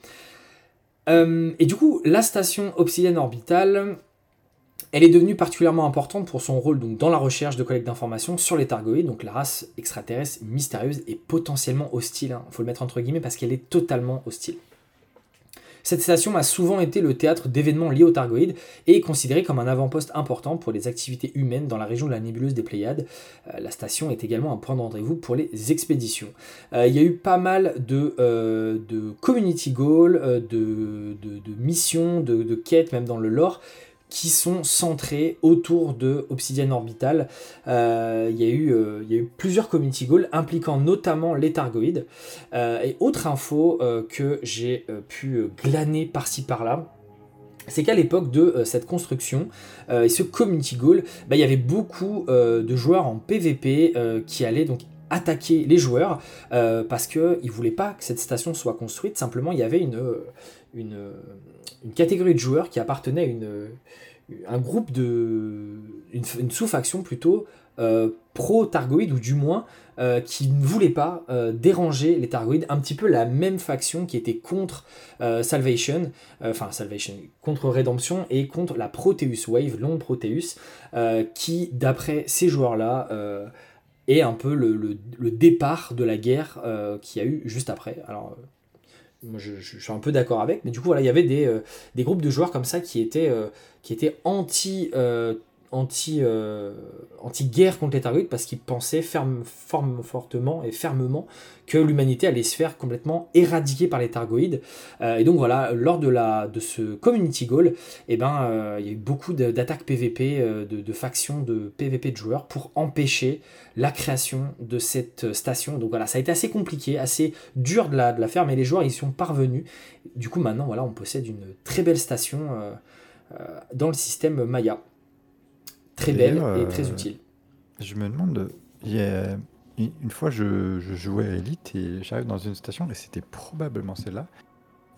Euh, et du coup, la station Obsidian Orbital, elle est devenue particulièrement importante pour son rôle donc, dans la recherche de collecte d'informations sur les Targoïdes, donc la race extraterrestre mystérieuse et potentiellement hostile. Il faut le mettre entre guillemets parce qu'elle est totalement hostile. Cette station a souvent été le théâtre d'événements liés aux Targoïdes et est considérée comme un avant-poste important pour les activités humaines dans la région de la nébuleuse des Pléiades. Euh, la station est également un point de rendez-vous pour les expéditions. Euh, il y a eu pas mal de, euh, community goals, de, de- missions, de quêtes, même dans le lore, qui sont centrées autour de Obsidian Orbital. Euh, il, y a eu, euh, il y a eu plusieurs community goals impliquant notamment les Targoïdes. Euh, et autre info que j'ai pu glaner par-ci par-là, c'est qu'à l'époque de cette construction et ce community goal, bah, il y avait beaucoup de joueurs en PvP qui allaient donc attaquer les joueurs parce qu'ils ne voulaient pas que cette station soit construite. Simplement, il y avait une, une catégorie de joueurs qui appartenait à une, un groupe de. une, sous-faction plutôt euh, pro-Targoïde, ou du moins euh, qui ne voulait pas euh, déranger les Targoïdes, un petit peu la même faction qui était contre euh, Salvation, euh, enfin Salvation, contre Redemption et contre la Proteus Wave, l'onde Proteus, euh, qui d'après ces joueurs-là euh, est un peu le, le- le départ de la guerre euh, y a eu juste après. Alors. Moi, je suis un peu d'accord avec, mais du coup, voilà, il y avait des, euh, des groupes de joueurs comme ça qui étaient, euh, qui étaient anti, euh, anti, euh, anti-guerre contre les Targoïdes parce qu'ils pensaient ferme, fortement et fermement que l'humanité allait se faire complètement éradiquer par les Targoïdes. Euh, et donc voilà, lors de, la, de ce community goal, eh ben, euh, il y a eu beaucoup d'attaques PVP, de, factions de PVP de joueurs pour empêcher la création de cette station. Donc voilà, ça a été assez compliqué, assez dur de la, de faire, mais les joueurs y sont parvenus. Du coup, maintenant, voilà, on possède une très belle station dans le système Maya. Très belle et très euh, utile. Je me demande, il y a- une fois je, je jouais à Elite et j'arrive dans une station et c'était probablement celle-là.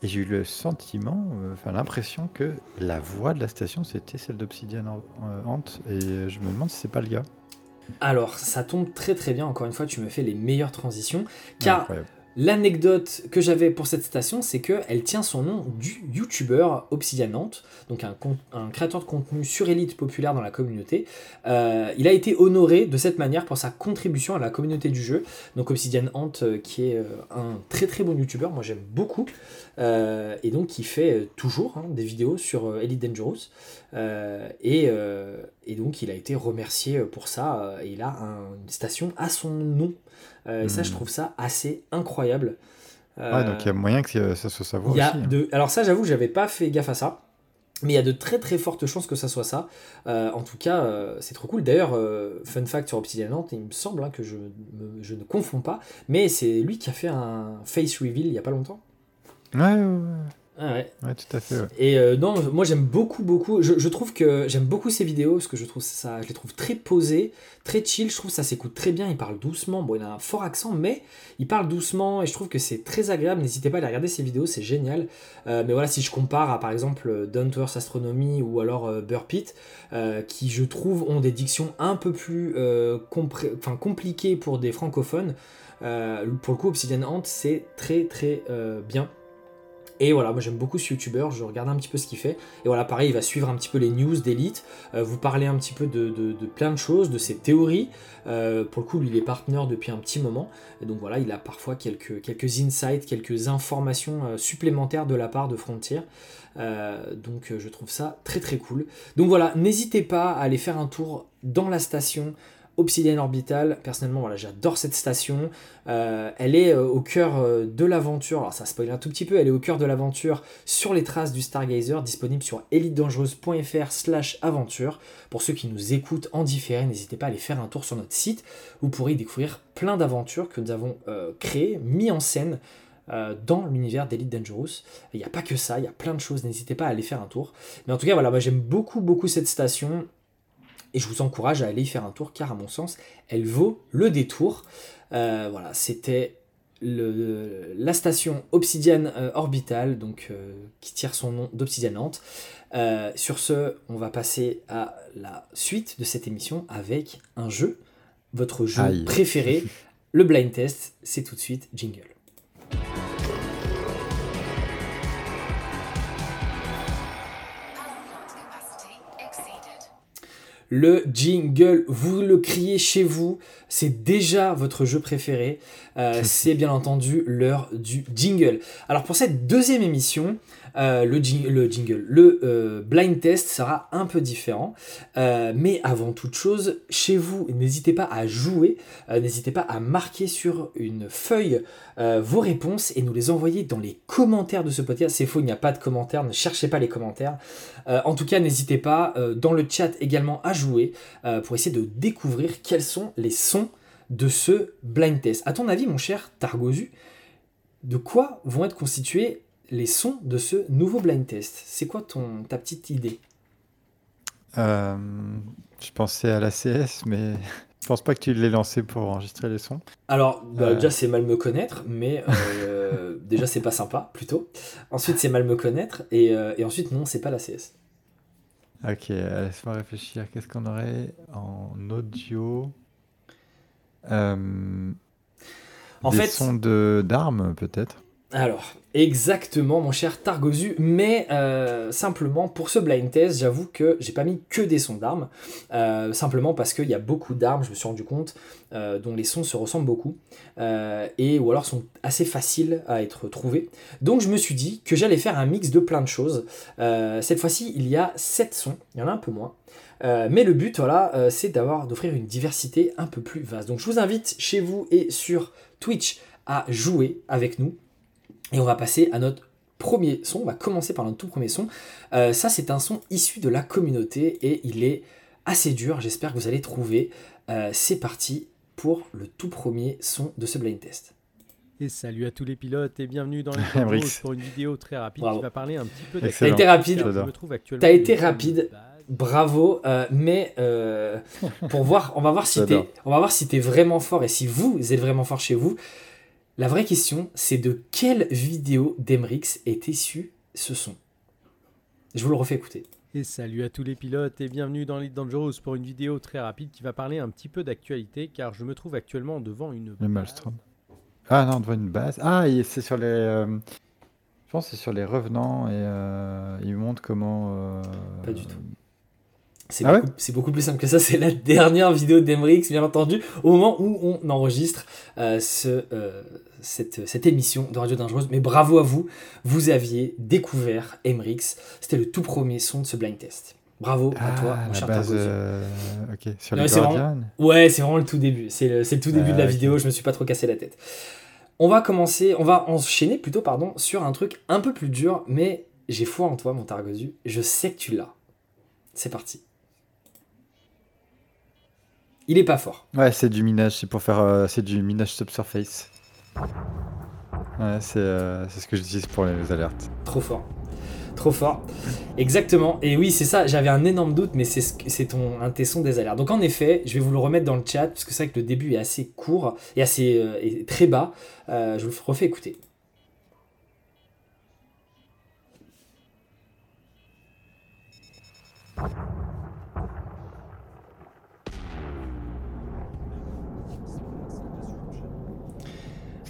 Et j'ai eu le sentiment, euh, enfin l'impression que la voix de la station c'était celle d'Obsidian euh, Ant et je me demande si c'est pas le gars. Alors, ça tombe très très bien, encore une fois, tu me fais les meilleures transitions, car Incroyable. L'anecdote que j'avais pour cette station, c'est qu'elle tient son nom du youtubeur Obsidian Nantes, donc un, créateur de contenu sur élite populaire dans la communauté. Euh, il a été honoré de cette manière pour sa contribution à la communauté du jeu. Donc Obsidian Ant, euh, qui est euh, un très très bon youtubeur, moi j'aime beaucoup, et donc qui fait toujours hein, des vidéos sur Elite Dangerous. Et, donc il a été remercié pour ça, et il a un- une station à son nom. Euh, Et ça, je Hmm. trouve ça assez incroyable. Ouais, donc il y a moyen que ça soit sa voix il y a aussi. hein. Alors ça, j'avoue, j'avais pas fait gaffe à ça. Mais il y a de très très fortes chances que ça soit ça. Euh, en tout cas, euh, c'est trop cool. D'ailleurs, euh, fun fact sur Obsidian Nantes, il me semble hein, que je, me- je ne confonds pas, mais c'est lui qui a fait un face reveal il y a pas longtemps. Ouais, ouais, ouais, Ah ouais. ouais, tout à fait. ouais. Et euh, non, moi j'aime beaucoup, beaucoup. Je, je trouve que j'aime beaucoup ces vidéos parce que je trouve ça, je les trouve très posées, très chill. Je trouve que ça s'écoute très bien. Il parle doucement. Bon, il a un fort accent, mais il parle doucement et je trouve que c'est très agréable. N'hésitez pas à aller regarder ces vidéos, c'est génial. Euh, mais voilà, si je compare à par exemple Down to Earth Astronomy ou alors euh, euh, qui je trouve ont des dictions un peu plus euh, enfin, compliquées pour des francophones. euh, pour le coup, Obsidian Ant, c'est très très euh, bien. Et voilà, moi j'aime beaucoup ce youtubeur, je regarde un petit peu ce qu'il fait. Et voilà, pareil, il va suivre un petit peu les news d'élite, euh, vous parler un petit peu de, plein de choses, de ses théories. Euh, pour le coup, lui, il est partenaire depuis un petit moment. Donc voilà, il a parfois quelques, insights, quelques informations euh, supplémentaires de la part de Frontier. Donc je trouve ça très très cool. Donc voilà, n'hésitez pas à aller faire un tour dans la station. Obsidian Orbital, personnellement, voilà, j'adore cette station. Euh, elle est euh, au cœur euh, de l'aventure. Alors, ça spoil un tout petit peu. Elle est au cœur de l'aventure sur les traces du Stargazer, disponible sur elitedangereuse.fr/slash aventure. Pour ceux qui nous écoutent en différé, n'hésitez pas à aller faire un tour sur notre site. Vous pourrez y découvrir plein d'aventures que nous avons créées, mis en scène. dans l'univers d'Elite Dangerous. Il n'y a pas que ça, il y a plein de choses, n'hésitez pas à aller faire un tour. Mais en tout cas, voilà, moi j'aime beaucoup, beaucoup cette station. Et je vous encourage à aller y faire un tour car à mon sens, elle vaut le détour. Euh, voilà, c'était le- la station Obsidian euh, Orbital, donc, euh, qui tire son nom d'Obsidian Nantes. Euh, sur ce, on va passer à la suite de cette émission avec un jeu, votre jeu Aïe. préféré, le blind test. C'est tout de suite jingle. Le jingle, vous le criez chez vous, c'est déjà votre jeu préféré. Euh, c'est bien entendu l'heure du jingle. Alors pour cette deuxième émission, euh, le, jing- le jingle, le euh, blind test sera un peu différent. Euh, mais avant toute chose, chez vous, n'hésitez pas à jouer, n'hésitez pas à marquer sur une feuille vos réponses et nous les envoyer dans les commentaires de ce podcast. C'est faux, il n'y a pas de commentaires, ne cherchez pas les commentaires. En tout cas, n'hésitez pas dans le chat également à jouer pour essayer de découvrir quels sont les sons de ce blind test. À ton avis, mon cher Targozu, de quoi vont être constitués les sons de ce nouveau blind test? C'est quoi ton, ta petite idée? Euh, je pensais à la CS, mais (laughs) je pense pas que tu l'aies lancé pour enregistrer les sons. Alors, bah, Euh. déjà, c'est mal me connaître, mais euh, déjà, c'est pas sympa, plutôt. Ensuite, c'est mal me connaître, et, euh, et ensuite, non, c'est pas la CS. Ok, euh, laisse-moi réfléchir. Qu'est-ce qu'on aurait en audio? En Des fait- sons de d'armes, peut-être Alors, exactement, mon cher Targozu, mais euh, simplement pour ce blind test, j'avoue que j'ai pas mis que des sons d'armes, euh, simplement parce qu'il y a beaucoup d'armes, je me suis rendu compte, euh, dont les sons se ressemblent beaucoup, euh, et ou alors sont assez faciles à être trouvés. Donc je me suis dit que j'allais faire un mix de plein de choses. Euh, cette fois-ci, il y a 7 sons, il y en a un peu moins. Euh, mais le but, voilà, euh, c'est d'avoir d'offrir une diversité un peu plus vaste. Donc je vous invite chez vous et sur Twitch à jouer avec nous. Et on va passer à notre premier son. On va commencer par notre tout premier son. Euh, ça, c'est un son issu de la communauté et il est assez dur. J'espère que vous allez trouver. Euh, c'est parti pour le tout premier son de ce blind test. Et salut à tous les pilotes et bienvenue dans les (laughs) pour une vidéo très rapide Bravo. qui va parler un petit peu T'as Excellent. été rapide. T'as été rapide. Bravo, euh, mais euh, pour voir, on va voir si t'es, on va voir si t'es vraiment fort et si vous êtes vraiment fort chez vous. La vraie question, c'est de quelle vidéo d'Emrix est issu ce son? Je vous le refais écouter. Et salut à tous les pilotes et bienvenue dans Lead Dangerous pour une vidéo très rapide qui va parler un petit peu d'actualité car je me trouve actuellement devant une Le. Ah non, devant une base. Ah, c'est sur les. euh, Je pense que c'est sur les revenants et euh, il montre comment. euh, Pas du tout. C'est Ah ouais beaucoup, c'est beaucoup plus simple que ça. (laughs) C'est la dernière vidéo d'Emrix, bien entendu, au moment où on enregistre euh, ce, euh, cette, cette émission de Radio Dangereuse. Mais bravo à vous, vous aviez découvert Emrix. C'était le tout premier son de ce blind test. Bravo à toi, Ah, mon la cher base. Euh, Ok, sur les Guardians. Ouais, c'est vraiment le tout début. C'est le, le tout début Ah, de la vidéo. Je me suis pas trop cassé la tête. On va commencer, on va enchaîner plutôt, pardon, sur un truc un peu plus dur, mais j'ai foi en toi, mon Targosu. Je sais que tu l'as. C'est parti. Il est pas fort. Ouais, c'est du minage, c'est pour faire. euh, c'est du minage subsurface. Ouais, c'est euh, c'est ce que j'utilise pour les alertes. Trop fort. Trop fort. Exactement. Et oui, c'est ça. J'avais un énorme doute, mais c'est ce ton un de tes sons des alertes. Donc en effet, je vais vous le remettre dans le chat parce que c'est vrai que le début est assez court et assez euh, et très bas. Euh, je vous le refais écouter.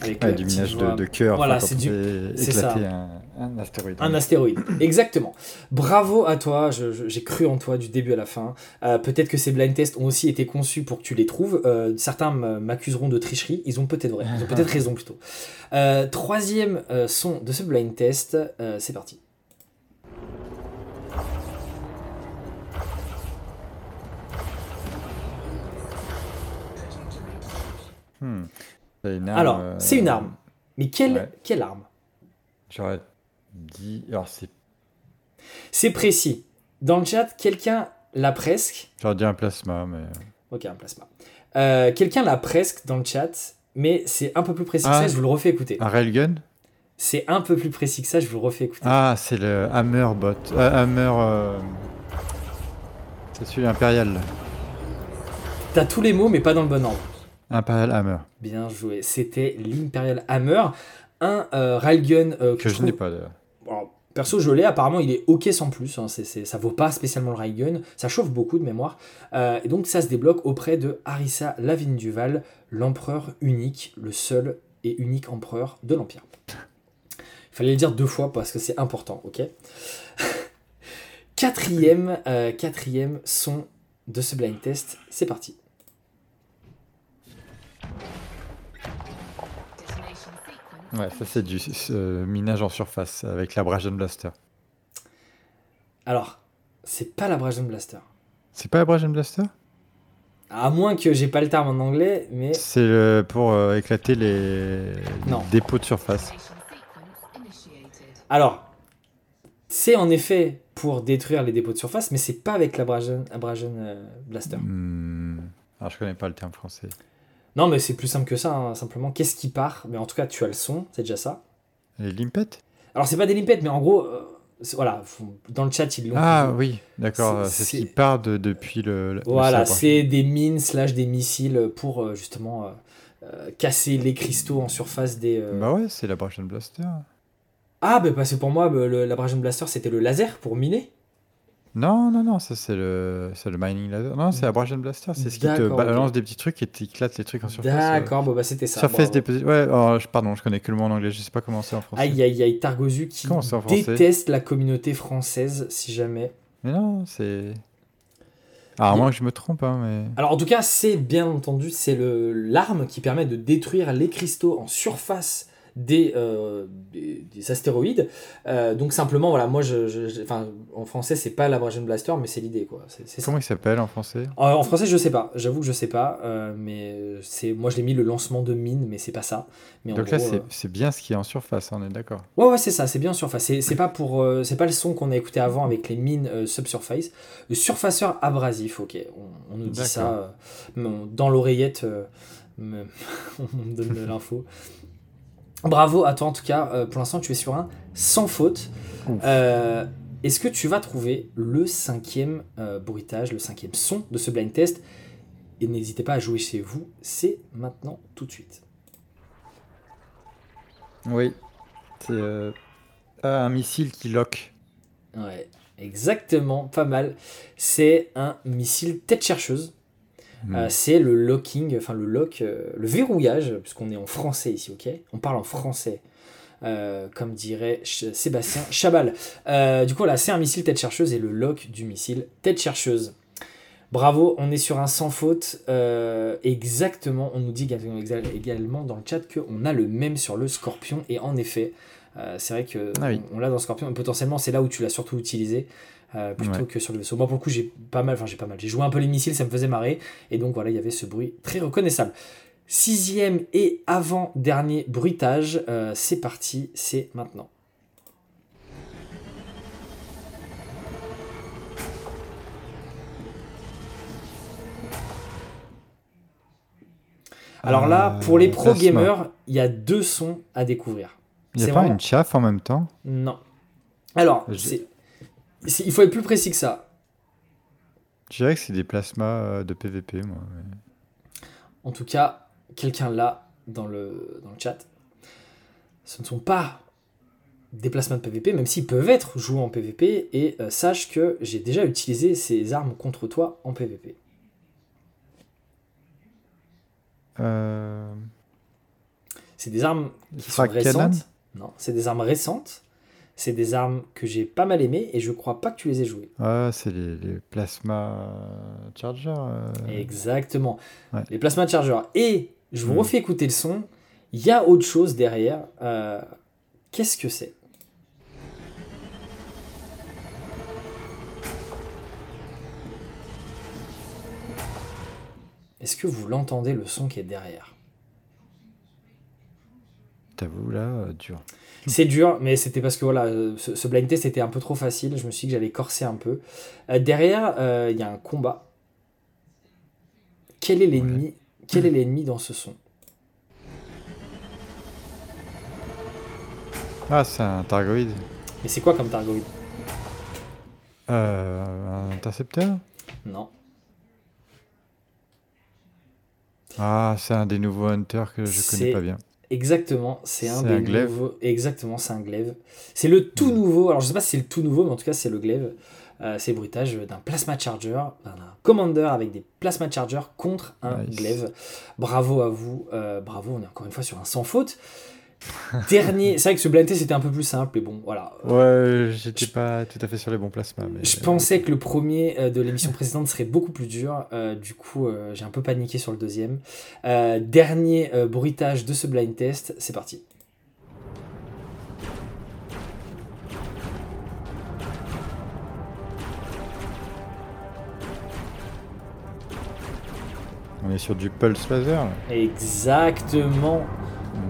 Avec Ouais, de, de cœur. Voilà, c'est du- c'est ça. un, un astéroïde. Un astéroïde, exactement. Bravo à toi, j'ai cru en toi du début à la fin. Euh, Peut-être que ces blind tests ont aussi été conçus pour que tu les trouves. Euh, certains m'accuseront de tricherie, ils ont peut-être vrai, ils ont peut-être (laughs) raison plutôt. Euh, troisième son de ce blind test, c'est parti. Hmm. C'est une arme, Alors, euh, c'est une arme. Mais quelle, ouais. quelle arme? J'aurais dit. Alors, c'est. C'est précis. Dans le chat, quelqu'un l'a presque. J'aurais dit un plasma, mais. Ok, un plasma. Euh, quelqu'un l'a presque dans le chat, mais c'est un peu plus précis que Ah. ça, je vous le refais écouter. Un railgun? C'est un peu plus précis que ça, je vous le refais écouter. Ah, c'est le Hammer bot. Euh, Hammer. euh, C'est celui impérial. T'as tous les mots, mais pas dans le bon ordre. Impérial Hammer. Bien joué. C'était l'Imperial Hammer, un euh, railgun euh, que, Que je n'ai pas d'ailleurs. Alors, perso, je l'ai. Apparemment, il est ok sans plus. hein, c'est- c'est- ça vaut pas spécialement le railgun. Ça chauffe beaucoup de mémoire. Euh, et donc, ça se débloque auprès de Harissa Lavigne Duval, l'empereur unique, le seul et unique empereur de l'Empire. Il fallait le dire deux fois parce que c'est important, ok? (laughs) Quatrième, euh, quatrième son de ce blind test. C'est parti. Ouais, ça c'est du euh, minage en surface avec l'abrasion blaster. Alors, c'est pas la Brazen Blaster. C'est pas l'abrasion blaster? À moins que j'ai pas le terme en anglais, mais C'est euh, pour euh, éclater les... dépôts de surface. Alors c'est en effet pour détruire les dépôts de surface, mais c'est pas avec la Brazen, euh, Blaster. Hmm. Alors je connais pas le terme français. Non, mais c'est plus simple que ça. hein, Simplement, qu'est-ce qui part? Mais en tout cas, tu as le son, c'est déjà ça. Les limpettes? Alors c'est pas des limpettes, mais en gros, euh, voilà, dans le chat ils l'ont. Ah oui, d'accord. C'est- ce qui part de, depuis le. le Voilà, c'est des mines slash des missiles pour euh, justement euh, casser les cristaux en surface des. Bah ouais, c'est l'abrasion blaster. Ah, bah parce que pour moi, le- l'Abrasion Blaster c'était le laser pour miner. Non, non, non, ça c'est le, c'est le mining laser. Non, c'est Abrasion Blaster, c'est ce qui te D'accord, balance ok. des petits trucs et t'éclates les trucs en surface. ouais. D'accord, bon bah c'était ça. Surface bravo. Deposit. Ouais, alors, je- pardon, je connais que le mot en anglais, je sais pas comment c'est en français. Aïe aïe aïe, Targozu qui Comment c'est en français déteste la communauté française, si jamais. Mais non, c'est. Alors, Il- moi, je me trompe, hein, mais. Alors en tout cas, c'est bien entendu, c'est le l'arme qui permet de détruire les cristaux en surface des, euh, des, des astéroïdes. Euh, donc simplement, voilà, moi, je, je- je- enfin, en français, c'est pas l'Abrasion Blaster, mais c'est l'idée, quoi. C'est, c'est ça. Comment il s'appelle en français? En, en français, je sais pas. J'avoue que je sais pas, euh, mais c'est moi, je l'ai mis le lancement de mine, mais c'est pas ça. Mais en Donc là, gros, c'est euh, c'est bien ce qui est en surface, on est d'accord. Ouais, ouais, c'est ça, c'est bien surface. C'est, pas pour, euh, c'est pas le son qu'on a écouté avant avec les mines euh, subsurface. Le surfaceur abrasif, ok. On, on nous dit ça euh, dans l'oreillette. euh, (laughs) on me donne de l'info. Bravo à toi en tout cas. euh, pour l'instant, tu es sur un sans faute. Euh, est-ce que tu vas trouver le cinquième euh, bruitage, le cinquième son de ce blind test? Et n'hésitez pas à jouer chez vous. C'est maintenant, tout de suite. Oui. C'est ah, un missile qui lock. Ouais, exactement, pas mal. C'est un missile tête chercheuse. Hmm. Euh, c'est le locking, enfin le lock, euh, le verrouillage, puisqu'on est en français ici, ok? On parle en français, euh, comme dirait Ch- Sébastien (laughs) Chabal. Du coup, là, c'est un missile tête chercheuse et le lock du missile tête chercheuse. Bravo, on est sur un sans faute. exactement, on nous dit également- également dans le chat qu'on a le même sur le scorpion. Et en effet, c'est vrai que Ah oui. on, on l'a dans le scorpion. Et potentiellement, c'est là où tu l'as surtout utilisé. Euh, plutôt Ouais. que sur le vaisseau. Moi, pour le coup, j'ai pas mal, enfin, j'ai pas mal. J'ai joué un peu les missiles, ça me faisait marrer. Et donc, voilà, il y avait ce bruit très reconnaissable. Sixième et avant-dernier bruitage, euh, c'est parti, c'est maintenant. Alors là, Euh, pour les pro gamers, il y a deux sons à découvrir. Il n'y a pas vraiment- une chaff en même temps? Non. Alors, Je- c'est- il faut être plus précis que ça. Je dirais que c'est des plasmas euh, de PVP, moi. mais- En tout cas, quelqu'un là dans le, dans le chat. Ce ne sont pas des placements de PVP, même s'ils peuvent être joués en PVP. Et euh, sache que j'ai déjà utilisé ces armes contre toi en PVP. Euh... C'est des armes qui sont Cannon récentes. Non, c'est des armes récentes. C'est des armes que j'ai pas mal aimées et je crois pas que tu les aies jouées. Ah, c'est les, les plasma chargers. euh. Exactement. Ouais. Les plasma chargers. Et je vous Hmm. refais écouter le son. Il y a autre chose derrière. Euh, Qu'est-ce que c'est? Est-ce que vous l'entendez le son qui est derrière? Là, euh, dur. C'est dur, mais c'était parce que voilà, euh, ce, ce blind test était un peu trop facile. Je me suis dit que j'allais corser un peu. Euh, derrière, euh, il y a un combat. Quel est l'ennemi Quel est l'ennemi dans ce son? Ah, c'est un Targoïde. Mais c'est quoi comme Targoïde? Euh, un intercepteur? Non. Ah, c'est un des nouveaux hunters que je connais pas bien. Exactement, c'est un C'est des un glaive. nouveaux. Exactement, c'est un glaive. C'est le tout nouveau. Alors je sais pas si c'est le tout nouveau, mais en tout cas c'est le glaive. Euh, c'est le bruitage d'un plasma charger, d'un commander avec des plasma chargers contre un Nice. glaive. Bravo à vous, euh, bravo. On est encore une fois sur un sans faute. (laughs) Dernier, c'est vrai que ce blind test était un peu plus simple, mais bon, voilà. Ouais, j'étais je- pas tout à fait sur les bons. Mais... Je pensais que le premier euh, de l'émission précédente serait beaucoup plus dur. euh, du coup, euh, j'ai un peu paniqué sur le deuxième. Euh, dernier bruitage de ce blind test, c'est parti. On est sur du pulse laser. Exactement.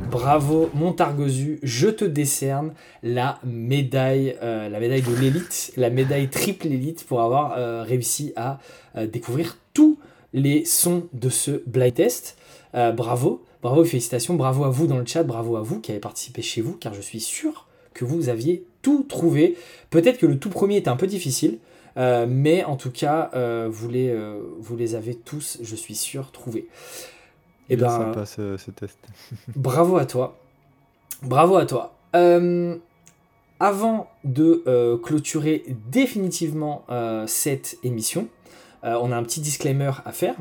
Bravo, Montargozu, je te décerne la médaille, euh, la médaille de l'élite, la médaille triple élite pour avoir euh, réussi à euh, découvrir tous les sons de ce blind test. Bravo, bravo, félicitations, bravo à vous dans le chat, bravo à vous qui avez participé chez vous, car je suis sûr que vous aviez tout trouvé. Peut-être que le tout premier était un peu difficile, mais en tout cas, vous les avez tous, je suis sûr, trouvés. Est ben, sympa ce, ce test. (laughs) Bravo à toi. Bravo à toi. Euh, avant de euh, clôturer définitivement euh, cette émission, on a un petit disclaimer à faire.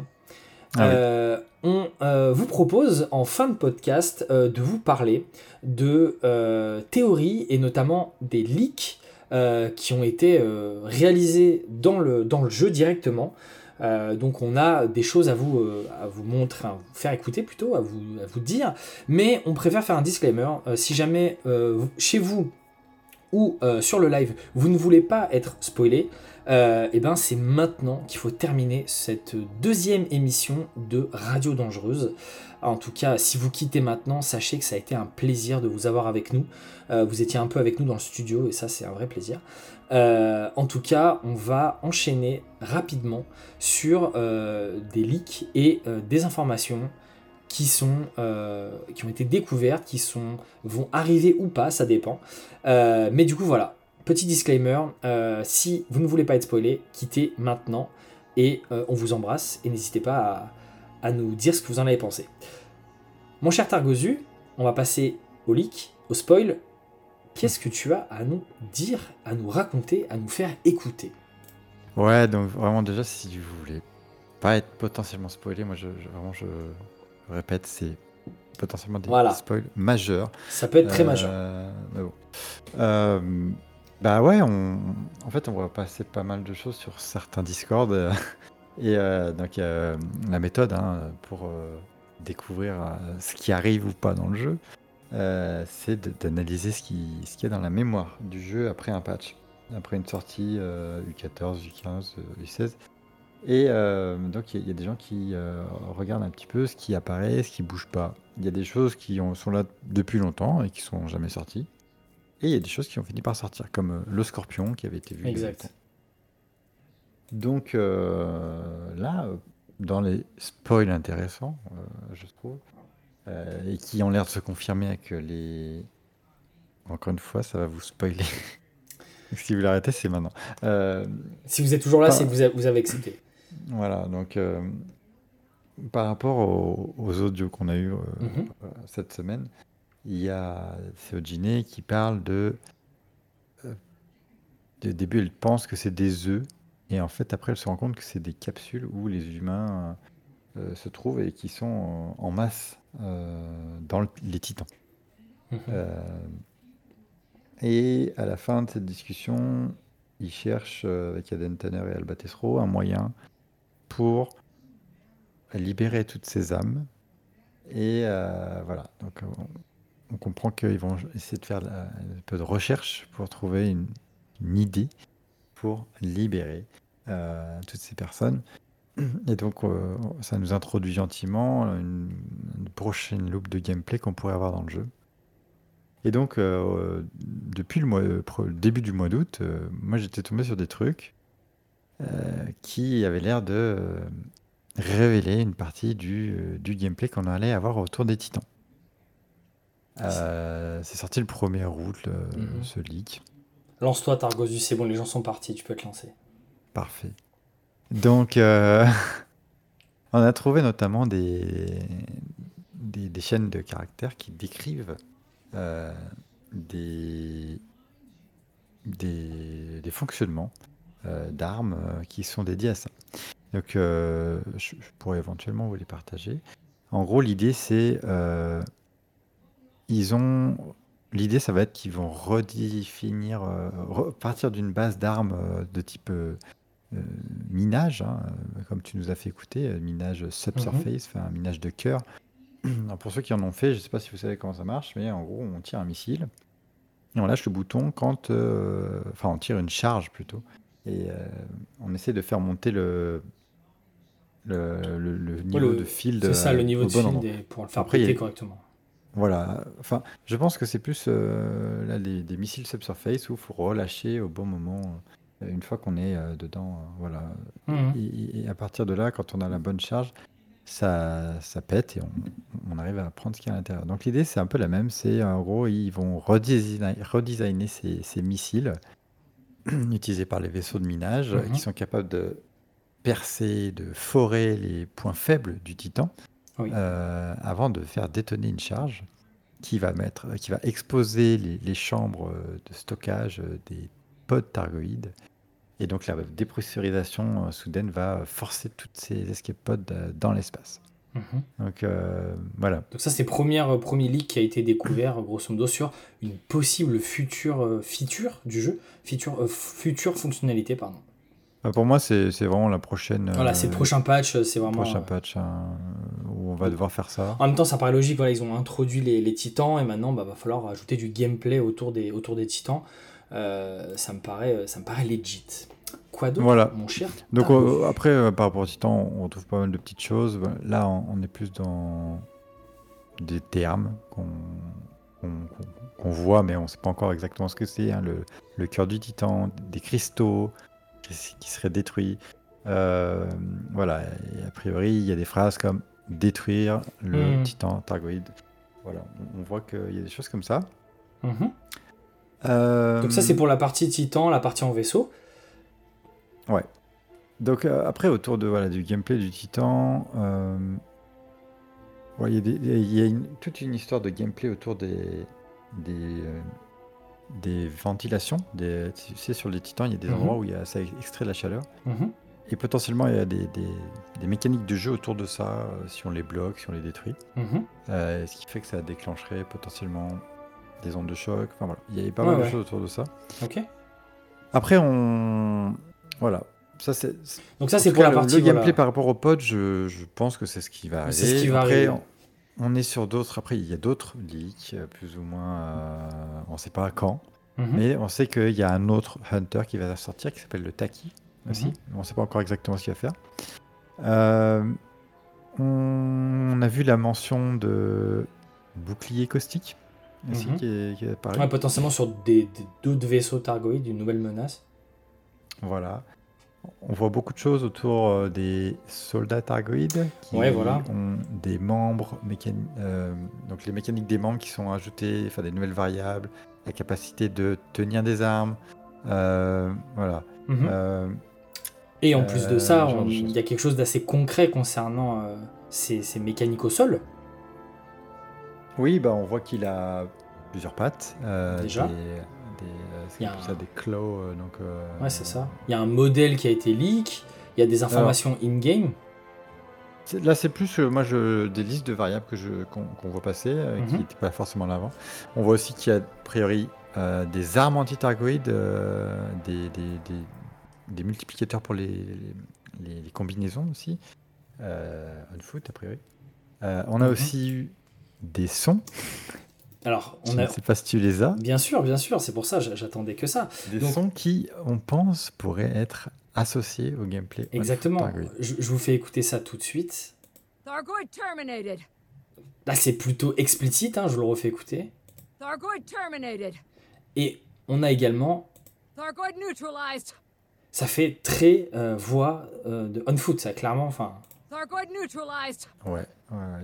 Ah oui. On vous propose en fin de podcast de vous parler de théories et notamment des leaks qui ont été réalisés dans le, dans le jeu directement. Euh, donc on a des choses à vous, euh, à vous montrer, à vous faire écouter plutôt, à vous, à vous dire, mais on préfère faire un disclaimer. Euh, si jamais chez vous ou sur le live, vous ne voulez pas être spoilé, euh, et ben c'est maintenant qu'il faut terminer cette deuxième émission de Radio Dangereuse. En tout cas, si vous quittez maintenant, sachez que ça a été un plaisir de vous avoir avec nous. Euh, vous étiez un peu avec nous dans le studio et ça c'est un vrai plaisir. Euh, en tout cas, on va enchaîner rapidement sur des leaks et des informations qui sont qui ont été découvertes, qui vont arriver ou pas, ça dépend. Mais du coup voilà, petit disclaimer, euh, si vous ne voulez pas être spoilé, quittez maintenant et euh, on vous embrasse et n'hésitez pas à, à nous dire ce que vous en avez pensé. Mon cher Targozu, on va passer au leak, au spoil. Qu'est-ce que tu as à nous dire, à nous raconter, à nous faire écouter? Ouais, donc vraiment déjà, si vous voulez pas être potentiellement spoilé, moi je, je- vraiment je répète, c'est potentiellement des Voilà. spoils majeurs. Ça peut être très Euh, majeur. mais bon. Euh, bah ouais, on, en fait, on va passer pas mal de choses sur certains Discord. euh, (laughs) et euh, donc, euh, la méthode hein, pour découvrir ce qui arrive ou pas dans le jeu, c'est d'analyser ce qui, ce qu'il y a dans la mémoire du jeu après un patch, après une sortie euh, U14, U15, euh, U16. Et donc, il y, a- des gens qui regardent un petit peu ce qui apparaît, ce qui bouge pas. Il y a des choses qui ont- sont là depuis longtemps et qui sont jamais sorties. Et il y a des choses qui ont fini par sortir, comme euh, le scorpion qui avait été vu. Exact. Donc euh, là, euh, dans les spoils intéressants, je trouve, et qui ont l'air de se confirmer avec les. Encore une fois, ça va vous spoiler. (laughs) si vous l'arrêtez, c'est maintenant. Si vous êtes toujours là, c'est que vous avez, accepté. voilà, donc par rapport aux, aux audios qu'on a eu Mhm. cette semaine, il y a Théogine qui parle de. euh, Au début, elle pense que c'est des œufs, et en fait, après, elle se rend compte que c'est des capsules où les humains euh, se trouvent et qui sont en, masse euh, dans le- les titans. Mhm. Euh, et à la fin de cette discussion, ils cherchent, euh, avec Aden Tanner et Alba Tesoro, un moyen pour libérer toutes ces âmes. Et euh, voilà, donc on, comprend qu'ils vont essayer de faire un peu de recherche pour trouver une, idée pour libérer euh, toutes ces personnes. Et donc, euh, ça nous introduit gentiment une, prochaine loupe de gameplay qu'on pourrait avoir dans le jeu. Et donc, euh, depuis le, début du mois d'août, moi j'étais tombé sur des trucs qui avaient l'air de révéler une partie du gameplay qu'on allait avoir autour des titans. Euh, c'est sorti le 1er août, le- Mhm. ce leak. Lance-toi, Targosus, c'est bon, les gens sont partis, tu peux te lancer. Parfait. Donc, euh, (laughs) on a trouvé notamment des, des, des chaînes de caractères qui décrivent euh, des, des, des fonctionnements d'armes qui sont dédiés à ça. Donc, je, je pourrais éventuellement vous les partager. En gros, l'idée, c'est ils ont l'idée, ça va être qu'ils vont redéfinir, euh, repartir d'une base d'armes euh, de type euh, minage, hein, comme tu nous as fait écouter, minage subsurface, enfin un minage de cœur. (clears throat) Pour ceux qui en ont fait, je ne sais pas si vous savez comment ça marche, mais en gros, on tire un missile et on lâche le bouton quand, euh, enfin, on tire une charge plutôt, et euh, on essaie de faire monter le le, le- le niveau le- de field. C'est ça le niveau au de field et pour le faire Après, péter correctement. Voilà, enfin, je pense que c'est plus euh, là, des missiles subsurface où il faut relâcher au bon moment, euh, une fois qu'on est euh, dedans. voilà. Mhm. Et, et à partir de là, quand on a la bonne charge, ça, ça pète et on, on arrive à prendre ce qu'il y a à l'intérieur. Donc l'idée, c'est un peu la même. C'est en gros, ils vont redesigner, redesigner ces, ces missiles (clears throat) utilisés par les vaisseaux de minage Mhm. qui sont capables de percer, de forer les points faibles du titan Oui. euh, avant de faire détonner une charge. qui va mettre, qui va exposer les, les chambres euh, de stockage euh, des pods Targoïdes. Et donc la dépressurisation soudaine va forcer toutes ces escape pods dans l'espace. Mhm. Donc euh, voilà. Donc ça, c'est le premier, premier leak qui a été découvert, (coughs) grosso modo, sur une possible future feature du jeu, feature, euh, future fonctionnalité, pardon. Bah, pour moi, c'est vraiment la prochaine. Voilà, c'est le prochain patch, c'est vraiment... prochain patch hein, va devoir faire ça. En même temps, ça paraît logique, voilà, ils ont introduit les, les titans et maintenant, bah, va falloir ajouter du gameplay autour des, autour des titans. Euh, ça, me paraît, euh, ça me paraît legit. Quoi d'autre, Voilà. mon cher Donc euh, après, euh, par rapport au Titan, on retrouve pas mal de petites choses. Là, on, on est plus dans des termes qu'on voit, mais on ne sait pas encore exactement ce que c'est. hein. Le, le cœur du Titan, des cristaux qui, seraient détruits. Euh, voilà, et a priori, il y a des phrases comme détruire le Hmm. Titan Targoïde. Voilà, on, on voit qu'il y a des choses comme ça. Mhm. Euh, Donc ça, c'est pour la partie titan, la partie en vaisseau. Donc euh, après, autour de, voilà, du gameplay du Titan, euh, ouais, il y a, des- il y a une- toute une histoire de gameplay autour des, des, des ventilations. Des, tu sais, sur les Titans, il y a des Mhm. endroits où il y a, ça extrait de la chaleur. Et potentiellement, il y a des, des- des mécaniques de jeu autour de ça, euh, si on les bloque, si on les détruit. Mhm. Euh, ce qui fait que ça déclencherait potentiellement des ondes de choc. Enfin voilà, il y avait pas Ouais, mal ouais. de choses autour de ça. Ok. Après, on... Voilà. Ça, c'est Donc ça, c'est pour cas, la partie... Le gameplay voilà. par rapport au pod, je, je pense que c'est ce qui va arriver. C'est ce qui va Après, arriver. On, on est sur d'autres. Après, il y a d'autres leaks, euh, plus ou moins. euh, on ne sait pas quand. Mhm. Mais on sait qu'il y a un autre Hunter qui va sortir qui s'appelle le Taki aussi. Mhm. On ne sait pas encore exactement ce qu'il va faire. Euh, on a vu la mention de bouclier caustique aussi qui, est, qui est apparu. Ouais, potentiellement sur d'autres vaisseaux Targoïdes, une nouvelle menace. Voilà. On voit beaucoup de choses autour euh, des soldats targoïdes qui Ouais, voilà. ont des membres mécaniques. donc les mécaniques des membres qui sont ajoutées, enfin des nouvelles variables, la capacité de tenir des armes. euh, voilà. Mhm. Euh, Et en plus de euh, ça, il y a quelque chose d'assez concret concernant euh, ces, ces mécaniques au sol. oui, bah on voit qu'il a plusieurs pattes. euh, Déjà. Des, Il y a un- des claws. donc, euh, Ouais, c'est ça. Il y a un modèle qui a été leak, il y a des informations in-game. C'est- Là, c'est plus euh, moi je, des listes de variables que je qu'on qu'on voit passer, euh, qui Mhm. n'étaient pas forcément là avant. On voit aussi qu'il y a a priori des armes anti-targoïdes, des, des, des- des multiplicateurs pour les, les, les combinaisons aussi. Euh, on foot a priori. Euh, on a Mhm. aussi eu des sons. Alors, Je on ne a... sais pas si tu les as. Bien sûr, bien sûr, c'est pour ça, j'attendais que ça. Des Donc- sons qui, on pense, pourraient être associés au gameplay. Exactement. Je, je vous fais écouter ça tout de suite. Thargoid terminated. Là, c'est plutôt explicite, hein, je le refais écouter. Thargoid terminated. Et on a également, Thargoid neutralized ça fait très euh, voix euh, de on foot, ça clairement. Enfin. Ouais,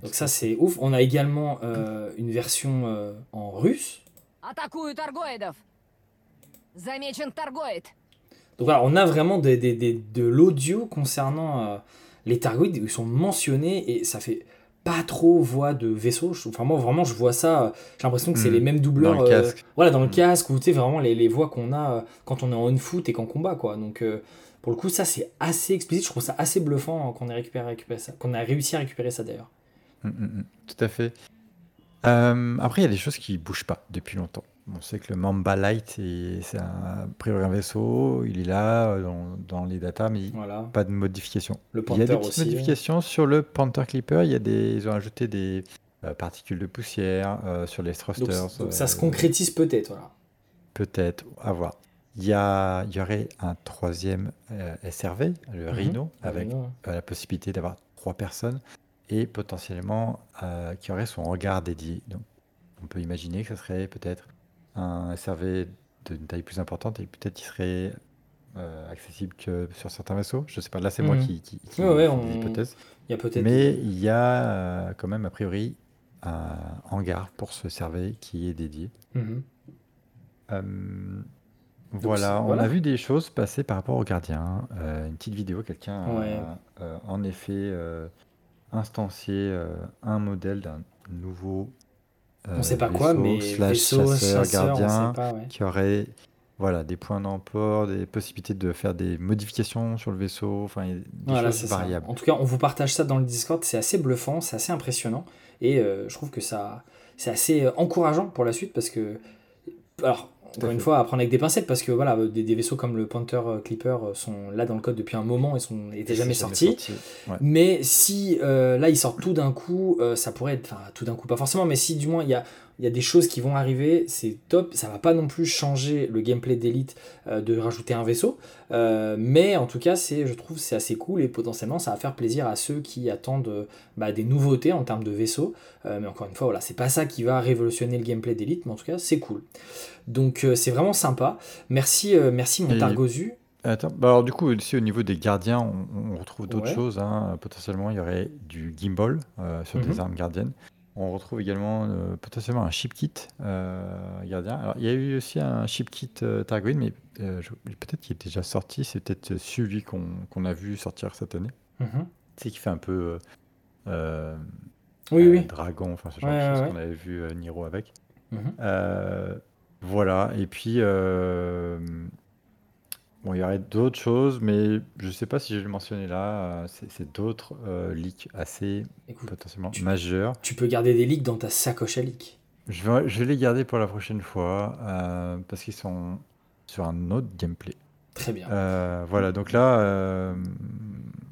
Donc ça c'est ouf. On a également euh, une version en russe. Donc voilà, on a vraiment des, des, des, de l'audio concernant les Targoïdes, ils sont mentionnés et ça fait pas trop voix de vaisseau. Enfin, moi, vraiment, je vois ça, j'ai l'impression que c'est Hmm. les mêmes doubleurs. Dans le euh, casque. voilà, dans le Hmm. casque, ou tu sais, vraiment les, les voix qu'on a euh, quand on est en on-foot et qu'en combat, quoi. Donc, euh, pour le coup, ça, c'est assez explicite. Je trouve ça assez bluffant euh, qu'on ait récupéré, récupéré ça, qu'on a réussi à récupérer ça d'ailleurs. Mm, mm, mm, tout à fait. Euh, après, il y a des choses qui bougent pas depuis longtemps. On sait que le Mamba Light, est- c'est un, a priori un vaisseau, il est là euh, dans, dans les datas, mais Voilà. pas de modification. Le Il y a des Panther petites aussi. hein. modifications sur le Panther Clipper. Il y a des, ils ont ajouté des euh, particules de poussière euh, sur les thrusters. donc ça se concrétise peut-être. Voilà. Peut-être, à voir. Il y, a, il y aurait un troisième SRV, le Mhm. Rhino, avec la possibilité d'avoir trois personnes et potentiellement qui aurait son regard dédié. Donc, on peut imaginer que ce serait peut-être un SRV d'une taille plus importante et peut-être qu'il serait euh, accessible que sur certains vaisseaux. Je sais pas, là c'est moi Mhm. qui, qui, qui Ouais, ouais, on- des hypothèses. Il y a peut-être. Mais il y a euh, quand même a priori un hangar pour ce SRV qui est dédié. Mhm. Euh, voilà, on voilà. a vu des choses passer par rapport aux gardiens. Une petite vidéo, quelqu'un a Ouais. en effet instancié un modèle d'un nouveau euh, On sait pas quoi, mais slash vaisseau, chasseur, gardien, sait pas, ouais. qui aurait voilà, des points d'emport, des possibilités de faire des modifications sur le vaisseau, enfin, des Voilà, choses ça. variables. En tout cas, on vous partage ça dans le Discord, c'est assez bluffant, c'est assez impressionnant, et euh, je trouve que ça, c'est assez euh, encourageant pour la suite parce que, alors, encore une fait. fois, à prendre avec des pincettes parce que voilà, des, des vaisseaux comme le Panther euh, Clipper euh, sont là dans le code depuis un moment et sont étaient jamais sortis. Ouais. Mais si euh, là ils sortent tout d'un coup, euh, ça pourrait être, enfin tout d'un coup pas forcément, mais si du moins il y a, il y a des choses qui vont arriver, c'est top. Ça va pas non plus changer le gameplay d'élite euh, de rajouter un vaisseau, Euh, mais en tout cas c'est, je trouve c'est assez cool et potentiellement ça va faire plaisir à ceux qui attendent euh, bah, des nouveautés en termes de vaisseaux. Mais encore une fois voilà, c'est pas ça qui va révolutionner le gameplay d'élite, mais en tout cas c'est cool. Donc c'est vraiment sympa. Merci, merci mon Et- Targozu. Attends, bah alors du coup, aussi au niveau des gardiens, on, on retrouve d'autres Ouais. choses. hein. Potentiellement, il y aurait du gimbal euh, sur Mhm. des armes gardiennes. On retrouve également euh, potentiellement un ship kit euh, gardien. Alors, il y a eu aussi un ship kit euh, Targoid, mais euh, peut-être qu'il est déjà sorti. C'est peut-être celui qu'on a vu sortir cette année. Mhm. Tu sais, qui fait un peu Oui oui. dragon, enfin ce genre Ouais, de choses ouais, qu'on avait vu Niro avec. Mhm. Voilà, et puis bon, il y aurait d'autres choses, mais je sais pas si je vais le mentionner là. euh, c'est c'est d'autres euh, leaks assez Écoute, potentiellement tu- majeurs. tu peux garder des leaks dans ta sacoche à leaks. Je vais, je vais les garder pour la prochaine fois euh, parce qu'ils sont sur un autre gameplay. Très bien. Euh, voilà, donc là, euh,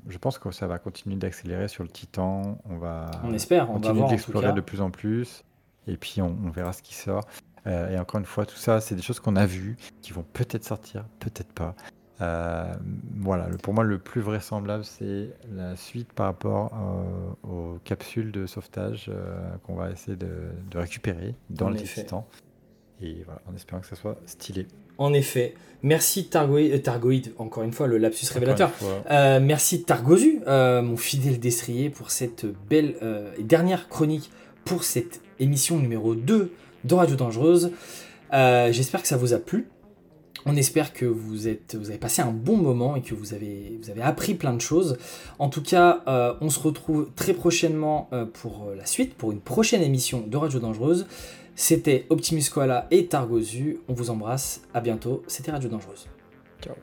je pense que ça va continuer d'accélérer sur le Titan. On va On espère, on va continuer voir en tout d'explorer cas. de plus en plus. Et puis on, on verra ce qui sort. Euh, et encore une fois, tout ça, c'est des choses qu'on a vues, qui vont peut-être sortir, peut-être pas. Euh, voilà, le- pour moi, le plus vraisemblable, c'est la suite par rapport euh, aux capsules de sauvetage euh, qu'on va essayer de, de récupérer dans le. Titan. Et voilà, en espérant que ça soit stylé. En effet. Merci Targoïd, euh, Targoïd, encore une fois le lapsus révélateur. merci Targozu, mon fidèle destrier, pour cette belle et dernière chronique pour cette émission numéro 2 de Radio Dangereuse. Euh, J'espère que ça vous a plu. On espère que vous, êtes, vous avez passé un bon moment et que vous avez, vous avez appris plein de choses. En tout cas, euh, on se retrouve très prochainement euh, pour la suite, pour une prochaine émission de Radio Dangereuse. C'était Optimus Koala et Targozu. On vous embrasse. À bientôt. C'était Radio Dangereuse. ciao.